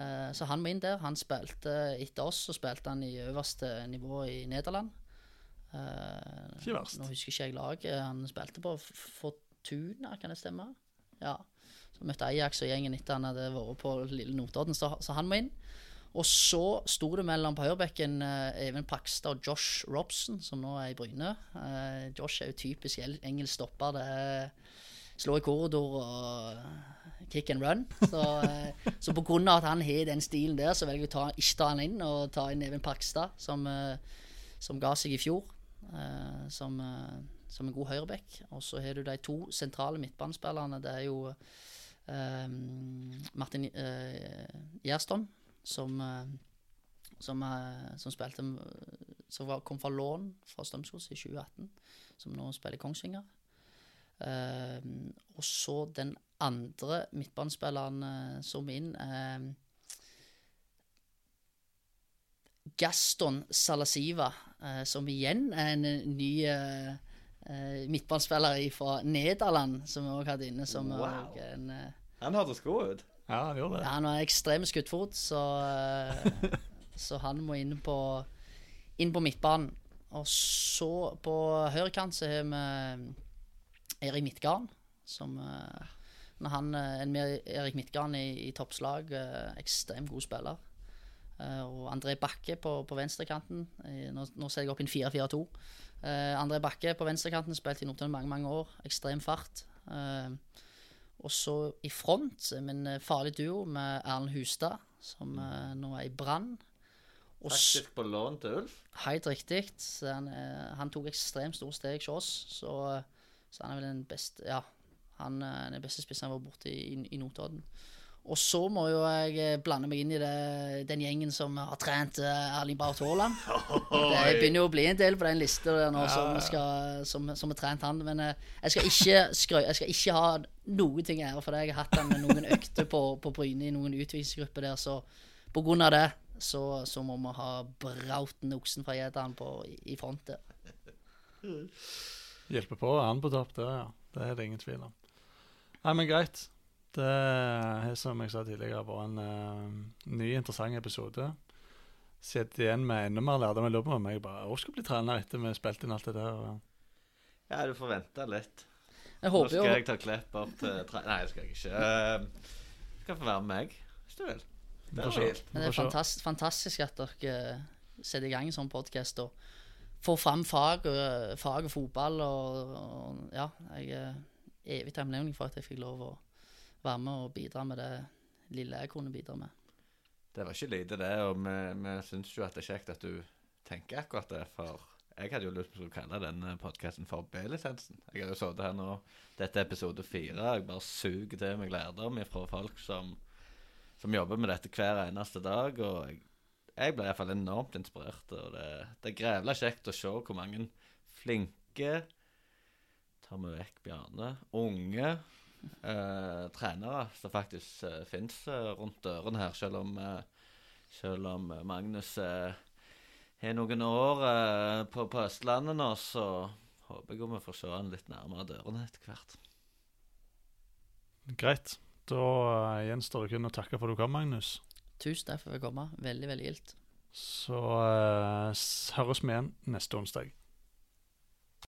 Speaker 3: Eh, så han må inn der. Han spilte etter oss, så spilte han i øverste nivå i Nederland. Eh,
Speaker 1: Ikke verst.
Speaker 3: Nå husker ikke jeg laget han spilte på. Fortuna, kan det stemme? Ja. Så møtte Ajax og gjengen etter han hadde vært på lille Notodden, så, så han må inn. Og så sto det mellom på høyrebekken eh, Even Pakstad og Josh Robson, som nå er i Bryne. Eh, Josh er jo typisk engelsk stopper. Det er slå i korridor og kick and run. Så, eh, så på grunn av at han har den stilen der, så velger vi ta, ikke ta han inn, og ta inn Even Pakstad, som, eh, som ga seg i fjor. eh, som, som en god høyreback. Og så har du de to sentrale midtbanespillerne. Det er jo Martin Gjerston, som, som, som spilte Som kom fra lån fra Strømsgods i 2018, som nå spiller Kongsvinger. Eh, og så den andre midtbanespilleren eh, som er inn eh, Gaston Salasiva, eh, som igjen er en eh, ny eh, eh, midtbanespiller fra Nederland, som vi òg hadde inne. Som
Speaker 7: Wow.
Speaker 3: også en, eh,
Speaker 7: Han hørtes god ut.
Speaker 1: Ja, han gjorde det.
Speaker 3: ja, han har ekstrem skuddfot, så, eh, så han må inn på, inn på midtbanen. Og så på høyrekant så har vi Erik Midtgarden, som eh, når han, eh, en med Erik Midtgarden i, i toppslag, eh, ekstremt god spiller. Eh, og André Bakke på, på venstrekanten. Nå, nå ser jeg opp i en 4-4-2. Eh, André Bakke på venstrekanten spilte i Notodden mange mange år. Ekstrem fart. Og så i front med en farlig duo med Erlend Hustad, som nå er i Brann.
Speaker 7: Faktisk på lån til Ulf.
Speaker 3: Helt riktig. Han, han tok ekstremt store steg hos oss, så, så han er vel den beste Ja, han eh, er den beste spissen jeg har vært borti i, i Notodden. Og så må jo jeg eh, blande meg inn i det, den gjengen som har trent eh, Erling Braut Haaland. Det begynner jo å bli en del på den lista der nå som, skal, som, som har trent han. Men eh, jeg skal ikke skrø, Jeg skal ikke ha noen ting ære for det. Jeg har hatt han med noen økter på, på Bryne i noen utviklingsgrupper der, så på grunn av det så, så må vi ha Brauten oksen fra Gjeddan på- i, i front der.
Speaker 1: Hjelper på, er han på topp det, ja. Det er det ingen tvil om. Nei, men greit. Det har, som jeg sa tidligere, vært en uh, ny, interessant episode. Sitter igjen med enda mer lærdom. Jeg lurer på om jeg bare også skal bli trener etter vi har spilt inn alt det der. og-
Speaker 7: Ja, du får vente litt.
Speaker 3: Jeg håper Nå
Speaker 7: skal
Speaker 3: jo
Speaker 7: jeg ta klipp opp til tre... Nei, det skal jeg ikke. Uh, skal få være med meg, hvis du vil. Det er
Speaker 1: se.
Speaker 3: det er fantastisk, fantastisk at dere setter i gang en sånn podkast og får fram fag og, fag og fotball. Og, og ja, jeg evig takknemlig for at jeg fikk lov å være med og bidra med det lille jeg kunne bidra med.
Speaker 7: Det var ikke lite, det. Og vi, vi syns jo at det er kjekt at du tenker akkurat det. For jeg hadde jo lyst til å kalle denne podkasten for B-lisensen. Jeg har jo sittet her nå, dette er episode fire. Jeg bare suger til meg lærdom fra folk som, som jobber med dette hver eneste dag. Og jeg, jeg ble iallfall enormt inspirert. Og det, det er grevla kjekt å se hvor mange flinke Tar vi vekk Bjarne. Unge eh, trenere som faktisk eh, fins rundt dørene her, selv om, eh, selv om eh, Magnus eh, har noen år eh, på, på Østlandet nå, så håper jeg vi får se han litt nærmere dørene etter hvert.
Speaker 1: Greit. Da eh, gjenstår det kun å takke for at du kom, Magnus.
Speaker 3: Tusen takk for at jeg kom. Veldig, veldig gildt.
Speaker 1: Så eh, høres vi igjen neste onsdag.